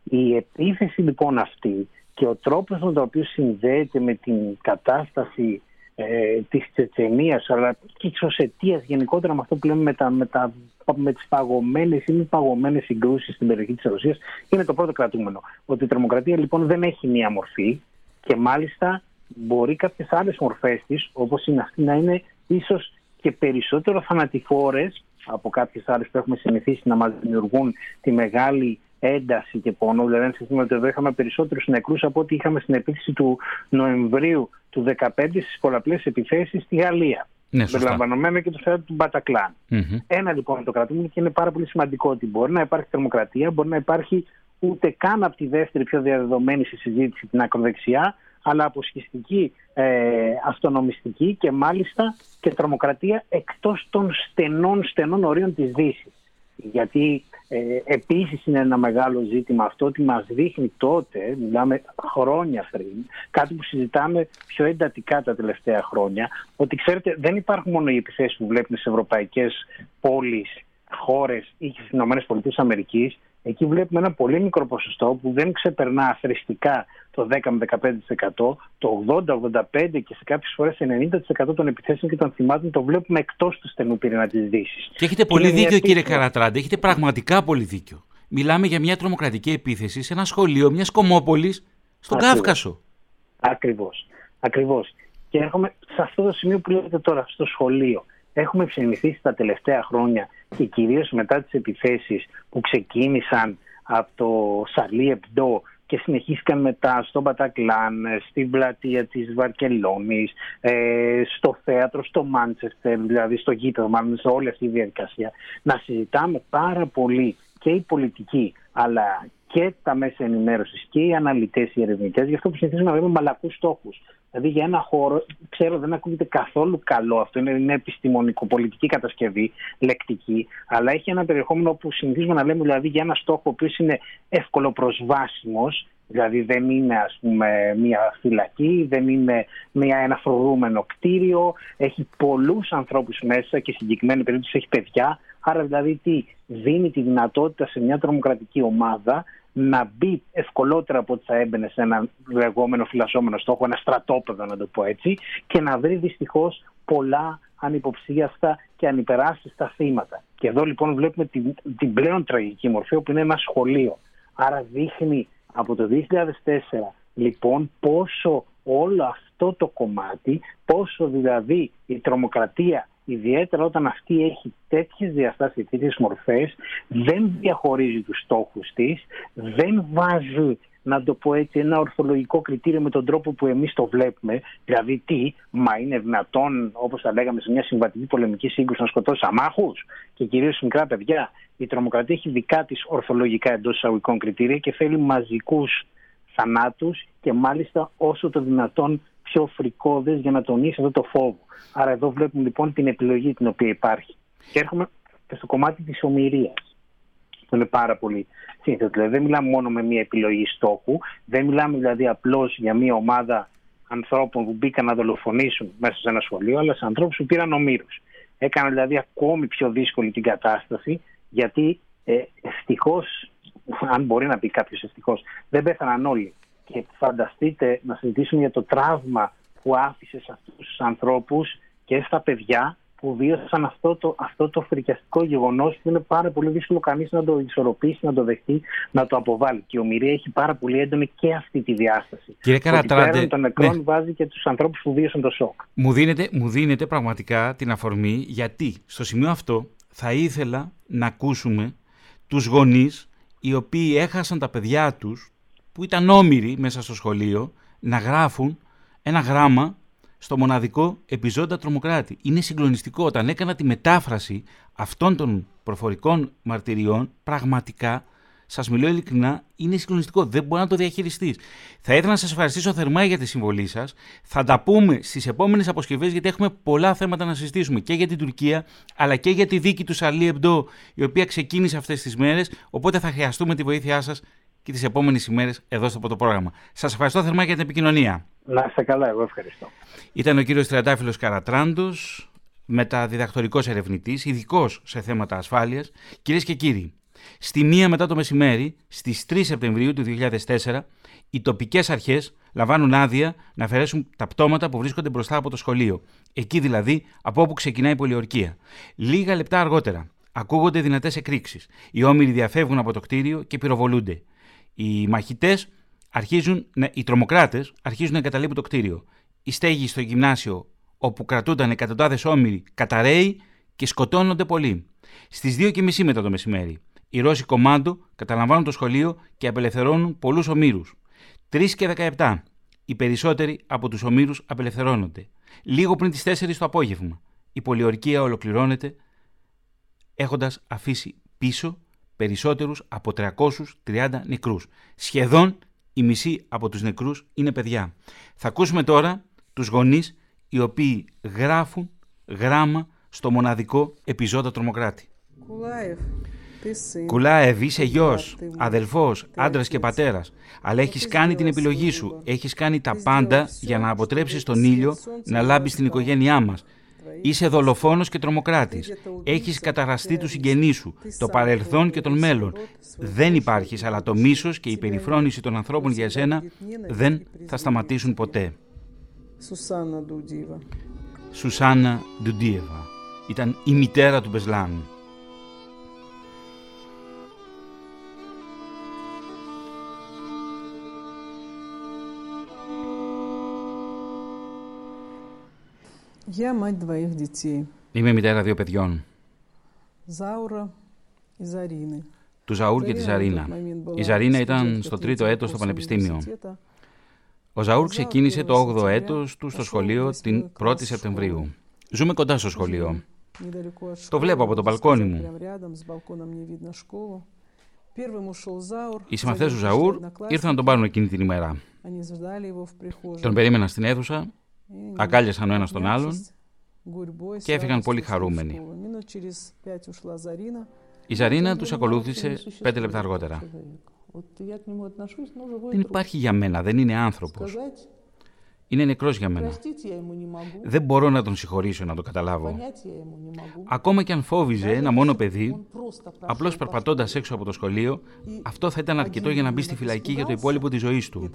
η επίθεση λοιπόν αυτή και ο τρόπος με τον οποίο συνδέεται με την κατάσταση ε, της Τσετσενίας αλλά και της Οσετίας γενικότερα με αυτό που λέμε με, τα, με, τα, με τις παγωμένες ή μη παγωμένες συγκρούσεις στην περιοχή της Ρωσίας είναι το πρώτο κρατούμενο. Ότι η τρομοκρατία λοιπόν δεν έχει μία μορφή και μάλιστα μπορεί κάποιες άλλες μορφές της όπως είναι αυτή να είναι ίσως και περισσότερο θανατηφόρες από κάποιες άλλες που έχουμε συνηθίσει να μας δημιουργούν τη μεγάλη ένταση και πόνο. Δηλαδή, αν σκεφτούμε ότι εδώ είχαμε περισσότερους νεκρούς από ό,τι είχαμε στην επίθεση του Νοεμβρίου του 2015 στις πολλαπλές επιθέσεις στη Γαλλία. Ναι, σωστά. Περιλαμβανομένο και το θέατρο του Μπατακλάν. Μμμ. Ένα λοιπόν το κρατούμενο και είναι πάρα πολύ σημαντικό ότι μπορεί να υπάρχει τρομοκρατία, μπορεί να υπάρχει ούτε καν από τη δεύτερη πιο διαδεδομένη στη συζήτηση την ακροδεξιά, αλλά αποσχιστική, ε, αυτονομιστική και μάλιστα και τρομοκρατία εκτός των στενών, στενών ορίων της Δύσης. Γιατί ε, επίσης είναι ένα μεγάλο ζήτημα αυτό ότι μας δείχνει τότε, μιλάμε χρόνια πριν, κάτι που συζητάμε πιο εντατικά τα τελευταία χρόνια, ότι ξέρετε δεν υπάρχουν μόνο οι επιθέσεις που βλέπουμε σε ευρωπαϊκές πόλεις, χώρες ή και στις ΗΠΑ, εκεί βλέπουμε ένα πολύ μικρό ποσοστό που δεν ξεπερνά αθρηστικά το 10 με 15%, το 80-85% και σε κάποιες φορές 90% των επιθέσεων και των θυμάτων το βλέπουμε εκτός του στενού πυρήνα της Δύσης. Και έχετε πολύ είναι μια δίκιο κύριε επίθεση. Καρατράντε, έχετε πραγματικά πολύ δίκιο. Μιλάμε για μια τρομοκρατική επίθεση σε ένα σχολείο μιας κομμόπολη στον Ακριβώς. Κάφκασο. Ακριβώς. Ακριβώς. Και έρχομαι σε αυτό το σημείο που λέτε τώρα, στο σχολείο. Έχουμε ψημιθήσει τα τελευταία χρόνια και κυρίως μετά τις επιθέσεις που ξεκίνησαν από το Σαλί Επντό και συνεχίστηκαν μετά στο Μπατακλάν, στην πλατεία της Βαρκελόνης, ε, στο θέατρο, στο Μάντσεστερ, δηλαδή στο γήπεδο, μάλλον σε όλη αυτή τη διαδικασία, να συζητάμε πάρα πολύ και οι πολιτικοί, αλλά και τα μέσα ενημέρωσης και οι αναλυτές, οι ερευνητές, για αυτό που συνηθίζουμε να λέμε μαλακούς στόχους. Δηλαδή για ένα χώρο, ξέρω δεν ακούγεται καθόλου καλό αυτό, είναι, είναι επιστημονικο-πολιτική κατασκευή, λεκτική, αλλά έχει ένα περιεχόμενο που συνηθίζουμε να λέμε δηλαδή για ένα στόχο ο οποίος είναι εύκολο προσβάσιμος, δηλαδή δεν είναι ας πούμε μια φυλακή, δεν είναι μια, ένα φρουρούμενο κτίριο, έχει πολλούς ανθρώπους μέσα και συγκεκριμένη περίπτωση έχει παιδιά, άρα δηλαδή τι δίνει τη δυνατότητα σε μια τρομοκρατική ομάδα να μπει ευκολότερα από ό,τι θα έμπαινε σε ένα λεγόμενο φυλασσόμενο στόχο, ένα στρατόπεδο να το πω έτσι, και να βρει δυστυχώς πολλά ανυποψίαστα και ανυπεράσπιστα θύματα. Και εδώ λοιπόν βλέπουμε την, την πλέον τραγική μορφή, όπου είναι ένα σχολείο. Άρα δείχνει από το 2004 λοιπόν πόσο όλο αυτό το κομμάτι, πόσο δηλαδή η τρομοκρατία ιδιαίτερα όταν αυτή έχει τέτοιες διαστάσεις, τέτοιες μορφές, δεν διαχωρίζει τους στόχους της, δεν βάζει να το πω έτσι, ένα ορθολογικό κριτήριο με τον τρόπο που εμείς το βλέπουμε. Δηλαδή τι, μα είναι δυνατόν, όπως τα λέγαμε σε μια συμβατική πολεμική σύγκρουση, να σκοτώσει αμάχους και κυρίως μικρά παιδιά. Η τρομοκρατία έχει δικά της ορθολογικά εντός εισαγωγικών κριτήρια και θέλει μαζικούς θανάτους και μάλιστα όσο το δυνατόν πιο φρικόδες για να τονίσεις αυτό το φόβο. Άρα εδώ βλέπουμε λοιπόν την επιλογή την οποία υπάρχει. Και έρχομαι και στο κομμάτι της ομοιρίας. που είναι πάρα πολύ σύνθετο. Δηλαδή δεν μιλάμε μόνο με μια επιλογή στόχου, δεν μιλάμε δηλαδή απλώς για μια ομάδα ανθρώπων που μπήκαν να δολοφονήσουν μέσα σε ένα σχολείο, αλλά σε ανθρώπους που πήραν ομήρους. Έκαναν δηλαδή ακόμη πιο δύσκολη την κατάσταση, γιατί ε, ευτυχώς, αν μπορεί να πει κάποιος ευτυχώς, δεν πέθαναν όλοι. Και φανταστείτε να συζητήσουμε για το τραύμα που άφησε σε αυτούς τους ανθρώπους και στα παιδιά που βίωσαν αυτό το, αυτό το φρικιαστικό γεγονός που είναι πάρα πολύ δύσκολο κανείς να το ισορροπήσει, να το δεχτεί, να το αποβάλει. Και η ομοιρία έχει πάρα πολύ έντονη και αυτή τη διάσταση. Κύριε Καρατράντε, των νεκρών ναι. βάζει και τους ανθρώπους που βίωσαν το σοκ. Μου δίνετε, μου δίνετε πραγματικά την αφορμή γιατί στο σημείο αυτό θα ήθελα να ακούσουμε τους γονείς οι οποίοι έχασαν τα παιδιά τους που ήταν όμοιροι μέσα στο σχολείο να γράφουν ένα γράμμα στο μοναδικό επιζώντα τρομοκράτη. Είναι συγκλονιστικό. Όταν έκανα τη μετάφραση αυτών των προφορικών μαρτυριών, πραγματικά, σας μιλώ ειλικρινά, είναι συγκλονιστικό. Δεν μπορεί να το διαχειριστείς. Θα ήθελα να σας ευχαριστήσω θερμά για τη συμβολή σας. Θα τα πούμε στις επόμενες αποσκευές, γιατί έχουμε πολλά θέματα να συζητήσουμε και για την Τουρκία, αλλά και για τη δίκη του Σαλί Εμπντό, η οποία ξεκίνησε αυτές τις μέρες. Οπότε θα χρειαστούμε τη βοήθειά σας και τις επόμενες ημέρες εδώ στο πρόγραμμα. Σας ευχαριστώ θερμά για την επικοινωνία. Να είστε καλά, εγώ ευχαριστώ. Ήταν ο κύριος Τριαντάφυλλος Καρατράντος, μεταδιδακτορικός ερευνητής, ειδικός σε θέματα ασφάλειας. Κυρίες και κύριοι, στη μία μετά το μεσημέρι, στις 3 Σεπτεμβρίου του 2004, οι τοπικές αρχές λαμβάνουν άδεια να αφαιρέσουν τα πτώματα που βρίσκονται μπροστά από το σχολείο. Εκεί δηλαδή από όπου ξεκινάει η πολιορκία. Λίγα λεπτά αργότερα, ακούγονται δυνατές εκρήξεις. Οι όμοιροι διαφεύγουν από το κτίριο και πυροβολούνται. Οι μαχητές αρχίζουν, οι τρομοκράτες αρχίζουν να εγκαταλείπουν το κτίριο. Η στέγη στο γυμνάσιο όπου κρατούνταν εκατοντάδες όμοιροι καταραίει και σκοτώνονται πολλοί. Στις 2.30 μετά το μεσημέρι, οι Ρώσοι κομμάντο καταλαμβάνουν το σχολείο και απελευθερώνουν πολλούς ομήρους. 3 και 17. Οι περισσότεροι από τους ομήρους απελευθερώνονται. Λίγο πριν τις 4 το απόγευμα, η πολιορκία ολοκληρώνεται έχοντας αφήσει πίσω περισσότερους από 330 νεκρούς. Σχεδόν η μισή από τους νεκρούς είναι παιδιά. Θα ακούσουμε τώρα τους γονείς οι οποίοι γράφουν γράμμα στο μοναδικό επιζώτα τρομοκράτη. Κουλάευ, είσαι γιος, αδελφός, άντρας και πατέρας. Αλλά έχεις κάνει την επιλογή σου. Έχεις κάνει τα πάντα για να αποτρέψεις τον ήλιο να λάμπει στην οικογένειά μας. Είσαι δολοφόνος και τρομοκράτης. Έχεις καταραστεί τους συγγενείς σου, το παρελθόν και τον μέλλον. Δεν υπάρχεις, αλλά το μίσος και η περιφρόνηση των ανθρώπων για εσένα δεν θα σταματήσουν ποτέ. Σουσάνα Ντουντίεβα ήταν η μητέρα του Μπεσλάν. Я мать двоих детей. Είμαι μητέρα δύο παιδιών. Заура и Зарины. του Ζαούρ και τη Ζαρίνα. Η Ζαρίνα ήταν στο τρίτο έτος στο πανεπιστήμιο. Ο Ζαούρ ξεκίνησε το 8ο έτος του στο σχολείο την 1η Σεπτεμβρίου. Ζούμε κοντά στο σχολείο. Το βλέπω από το μπαλκόνι μου. Οι συμμαθές του Ζαούρ ήρθαν να τον πάρουν εκείνη την ημέρα. Τον περίμεναν στην αίθουσα, αγκάλιασαν ο ένας τον άλλον και έφυγαν πολύ χαρούμενοι. Η Ζαρίνα τους ακολούθησε πέντε λεπτά αργότερα. Δεν υπάρχει για μένα, δεν είναι άνθρωπος. Είναι νεκρός για μένα. Δεν μπορώ να τον συγχωρήσω να το καταλάβω. Ακόμα και αν φόβιζε ένα μόνο παιδί, απλώς περπατώντας έξω από το σχολείο, αυτό θα ήταν αρκετό για να μπει στη φυλακή για το υπόλοιπο της ζωής του.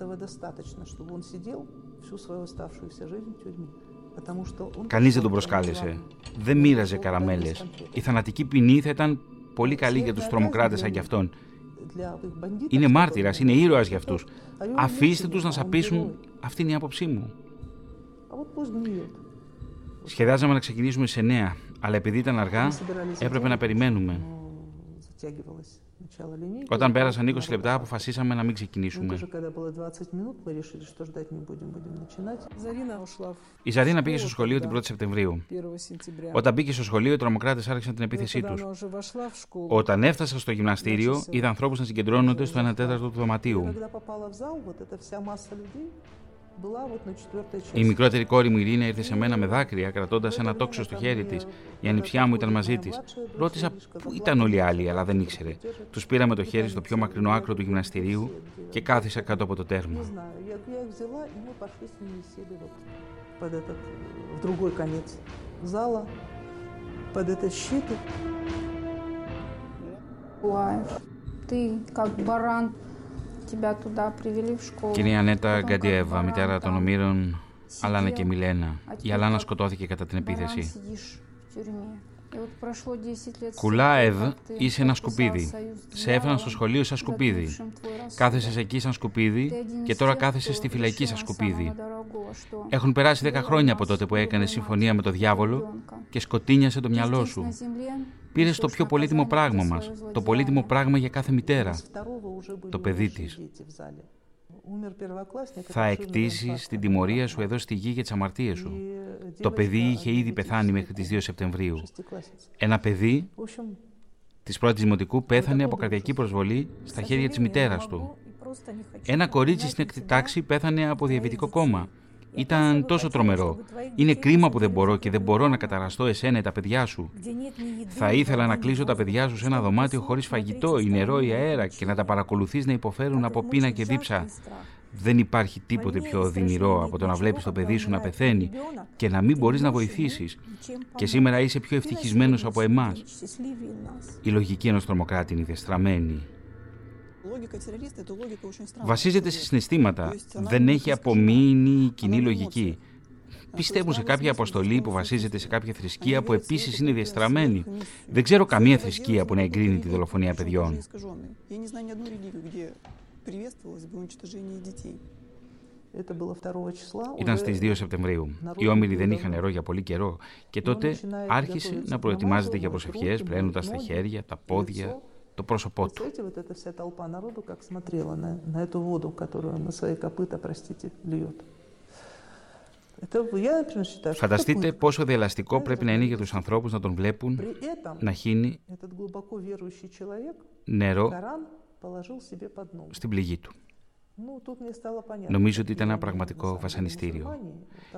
Κανείς δεν τον προσκάλεσε. Δεν μοίραζε καραμέλες. Η θανατική ποινή θα ήταν πολύ καλή για τους τρομοκράτες σαν κι αυτόν. Είναι μάρτυρας, είναι ήρωας για αυτούς. Αφήστε τους να σαπίσουν. Αυτή είναι η άποψή μου. Σχεδάζαμε να ξεκινήσουμε σε νέα, αλλά επειδή ήταν αργά, έπρεπε να περιμένουμε. Όταν πέρασαν 20 λεπτά, αποφασίσαμε να μην ξεκινήσουμε. Η Ζαρίνα πήγε στο σχολείο την 1η Σεπτεμβρίου. Όταν μπήκε στο σχολείο, οι τρομοκράτες άρχισαν την επίθεσή τους. Όταν έφτασα στο γυμναστήριο, είδα ανθρώπους να συγκεντρώνονται στο 1 τέταρτο του δωματίου. Η μικρότερη κόρη μου Ειρήνα ήρθε σε μένα με δάκρυα, κρατώντα ένα τόξο στο χέρι τη. Η ανιψιά μου ήταν μαζί τη. Ρώτησα πού ήταν όλοι οι άλλοι, αλλά δεν ήξερε. Του πήραμε το χέρι στο πιο μακρινό άκρο του γυμναστηρίου και κάθισα κάτω από το τέρμα. Ты, как баран, Κυρία Ανέτα Γκαντιέβα, μητέρα των ομήρων Αλάνα και Μιλένα. Η Αλάνα σκοτώθηκε κατά την επίθεση. Κουλάεβ, είσαι ένα σκουπίδι. Σε έφεραν στο σχολείο σαν σκουπίδι. Κάθεσαι εκεί σαν σκουπίδι και τώρα κάθεσαι στη φυλακή σαν σκουπίδι. Έχουν περάσει δέκα χρόνια από τότε που έκανε συμφωνία με το διάβολο και σκοτίνιασε το μυαλό σου. Πήρε το πιο πολύτιμο πράγμα μας, το πολύτιμο πράγμα για κάθε μητέρα, το παιδί της. Θα εκτίσεις την τιμωρία σου εδώ στη γη για τις αμαρτίες σου. Το παιδί είχε ήδη πεθάνει μέχρι τις 2 Σεπτεμβρίου. Ένα παιδί της πρώτης Δημοτικού πέθανε από καρδιακή προσβολή στα χέρια της μητέρας του. Ένα κορίτσι στην έκτη τάξη πέθανε από διαβητικό κόμμα. Ήταν τόσο τρομερό. Είναι κρίμα που δεν μπορώ και δεν μπορώ να καταραστώ εσένα ή τα παιδιά σου. Θα ήθελα να κλείσω τα παιδιά σου σε ένα δωμάτιο χωρίς φαγητό ή νερό ή αέρα και να τα παρακολουθείς να υποφέρουν από πείνα και δίψα. Δεν υπάρχει τίποτε πιο οδυνηρό από το να βλέπεις το παιδί σου να πεθαίνει και να μην μπορείς να βοηθήσεις. Και σήμερα είσαι πιο ευτυχισμένος από εμάς. Η λογική ενός τρομοκράτη είναι διαστραμμένη. Βασίζεται σε συναισθήματα. Δεν έχει απομείνει κοινή λογική. Πιστεύουν σε κάποια αποστολή που βασίζεται σε κάποια θρησκεία που επίσης είναι διαστραμμένη. Δεν ξέρω καμία θρησκεία που να εγκρίνει τη δολοφονία παιδιών. Ήταν στις 2 Σεπτεμβρίου. Οι όμιλοι δεν είχαν νερό για πολύ καιρό και τότε άρχισε να προετοιμάζεται για προσευχές, πλένοντας τα χέρια, τα πόδια, το πρόσωπό του. Φανταστείτε πόσο διαλαστικό πρέπει να είναι για τους ανθρώπους να τον βλέπουν να χύνει νερό στην πληγή του. Νομίζω ότι ήταν ένα πραγματικό βασανιστήριο.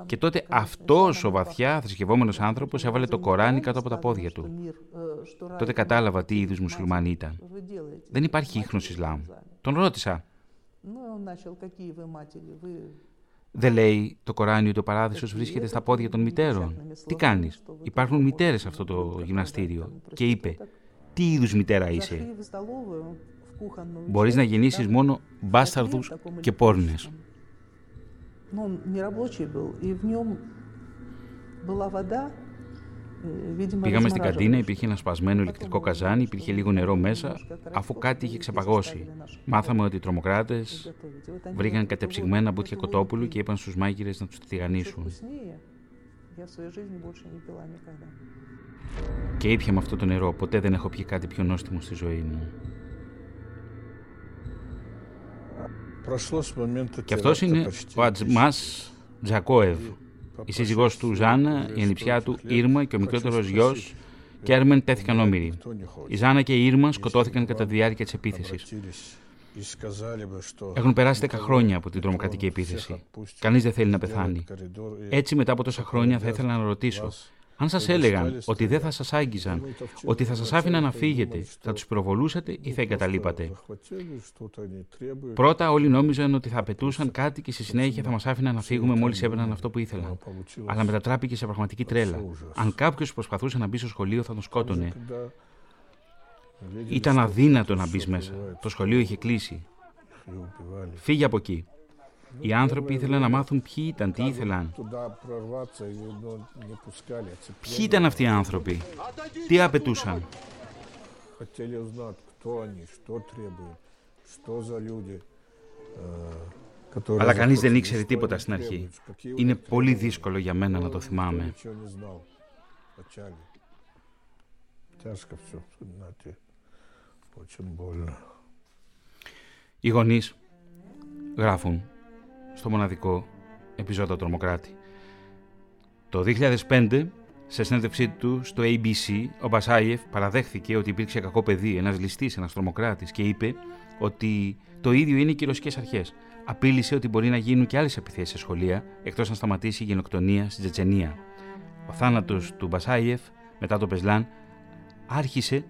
Και τότε αυτός ο βαθιά θρησκευόμενος άνθρωπος έβαλε το Κοράνι κάτω από τα πόδια του. Τότε κατάλαβα τι είδους μουσουλμάνοι ήταν. Δεν υπάρχει ίχνος Ισλάμ. Τον ρώτησα. Δεν λέει το Κοράνι ότι ο παράδεισος βρίσκεται στα πόδια των μητέρων. Τι κάνεις; Υπάρχουν μητέρες σε αυτό το γυμναστήριο. Και είπε, τι είδους μητέρα είσαι; Μπορείς να γεννήσεις μόνο μπάσταρδους και πόρνες. Πήγαμε στην καντίνα, υπήρχε ένα σπασμένο ηλεκτρικό καζάνι, υπήρχε λίγο νερό μέσα, αφού κάτι είχε ξεπαγώσει. Μάθαμε ότι οι τρομοκράτες βρήκαν κατεψυγμένα μπουτια κοτόπουλου και είπαν στους μάγειρες να τους τηγανίσουν. Και ήπια με αυτό το νερό. Ποτέ δεν έχω πιει κάτι πιο νόστιμο στη ζωή μου. Και αυτός είναι ο Ατζμάς Τζακόεβ, η σύζυγός του Ζάνα, η ανιψιά του Ήρμα και ο μικρότερος γιος Κέρμεν τέθηκαν όμοιροι. Η Ζάνα και η Ήρμα σκοτώθηκαν κατά τη διάρκεια της επίθεσης. Έχουν περάσει 10 χρόνια από την τρομοκρατική επίθεση. Κανείς δεν θέλει να πεθάνει. Έτσι, μετά από τόσα χρόνια, θα ήθελα να ρωτήσω, αν σας έλεγαν ότι δεν θα σας άγγιζαν, ότι θα σας άφηναν να φύγετε, θα τους προβολούσατε ή θα εγκαταλείπατε. Πρώτα, όλοι νόμιζαν ότι θα απαιτούσαν κάτι και στη συνέχεια θα μας άφηναν να φύγουμε μόλις έπαιρναν αυτό που ήθελαν. Αλλά μετατράπηκε σε πραγματική τρέλα. Αν κάποιος προσπαθούσε να μπει στο σχολείο, θα τον σκότωνε. Ήταν αδύνατο να μπεις μέσα. Το σχολείο είχε κλείσει. Φύγε από εκεί. Οι άνθρωποι ήθελαν να μάθουν ποιοι ήταν, τι ήθελαν. Ποιοι ήταν αυτοί οι άνθρωποι, τι απαιτούσαν; Αλλά κανείς δεν ήξερε τίποτα στην αρχή. Είναι πολύ δύσκολο για μένα να το θυμάμαι. Οι γονείς γράφουν στο μοναδικό επιζώτα τρομοκράτη. Το 2005, σε συνέντευξή του στο ABC, ο Μπασάιεφ παραδέχθηκε ότι υπήρξε κακό παιδί, ένας ληστής, ένας τρομοκράτης και είπε ότι το ίδιο είναι και οι ρωσικέ αρχές. Απείλησε ότι μπορεί να γίνουν και άλλες επιθέσεις σε σχολεία, εκτός να σταματήσει η γενοκτονία στη Τζετσενία. Ο θάνατος του Μπασάιεφ μετά το Πεσλάν άρχισε,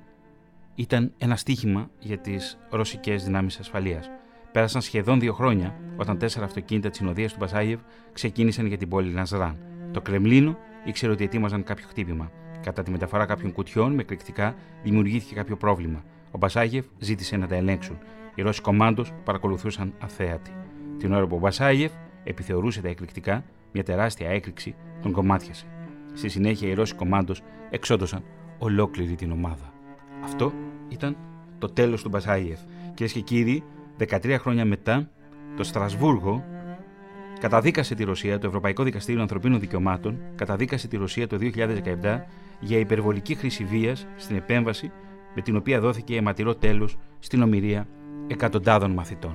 ήταν ένα στίχημα για τις ρωσικές δυνάμεις ασφαλείας. Πέρασαν σχεδόν δύο χρόνια όταν τέσσερα αυτοκίνητα της συνοδείας του Μπασάγεβ ξεκίνησαν για την πόλη Ναζράν. Το Κρεμλίνο ήξερε ότι ετοίμαζαν κάποιο χτύπημα. Κατά τη μεταφορά κάποιων κουτιών με εκρηκτικά δημιουργήθηκε κάποιο πρόβλημα. Ο Μπασάγεβ ζήτησε να τα ελέγξουν. Οι Ρώσοι κομμάντος παρακολουθούσαν αθέατοι. Την ώρα που ο Μπασάγεβ επιθεωρούσε τα εκρηκτικά, μια τεράστια έκρηξη τον κομμάτιασε. Στη συνέχεια οι Ρώσοι κομμάντος εξόντωσαν ολόκληρη την ομάδα. Αυτό ήταν το τέλος του Μπασάγεβ. Κυρίες και κύριοι, 13 χρόνια μετά, το Στρασβούργο καταδίκασε τη Ρωσία, το Ευρωπαϊκό Δικαστήριο Ανθρωπίνων Δικαιωμάτων καταδίκασε τη Ρωσία το 2017 για υπερβολική χρήση βίας στην επέμβαση με την οποία δόθηκε αιματηρό τέλος στην ομοιρία εκατοντάδων μαθητών.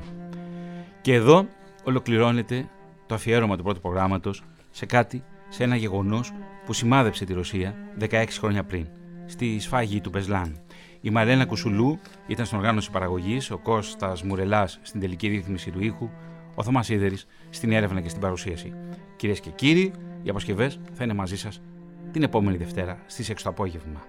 Και εδώ ολοκληρώνεται το αφιέρωμα του πρώτου προγράμματος σε κάτι, σε ένα γεγονός που σημάδεψε τη Ρωσία 16 χρόνια πριν, στη σφάγη του Πεσλάν. Η μαρένα Κουσουλού ήταν στην οργάνωση παραγωγής, ο Κώστας Μουρελάς στην τελική ρύθμιση του ήχου, ο Θωμασίδερη στην έρευνα και στην παρουσίαση. Κυρίες και κύριοι, οι αποσκευές θα είναι μαζί σας την επόμενη Δευτέρα στις 6 το απόγευμα.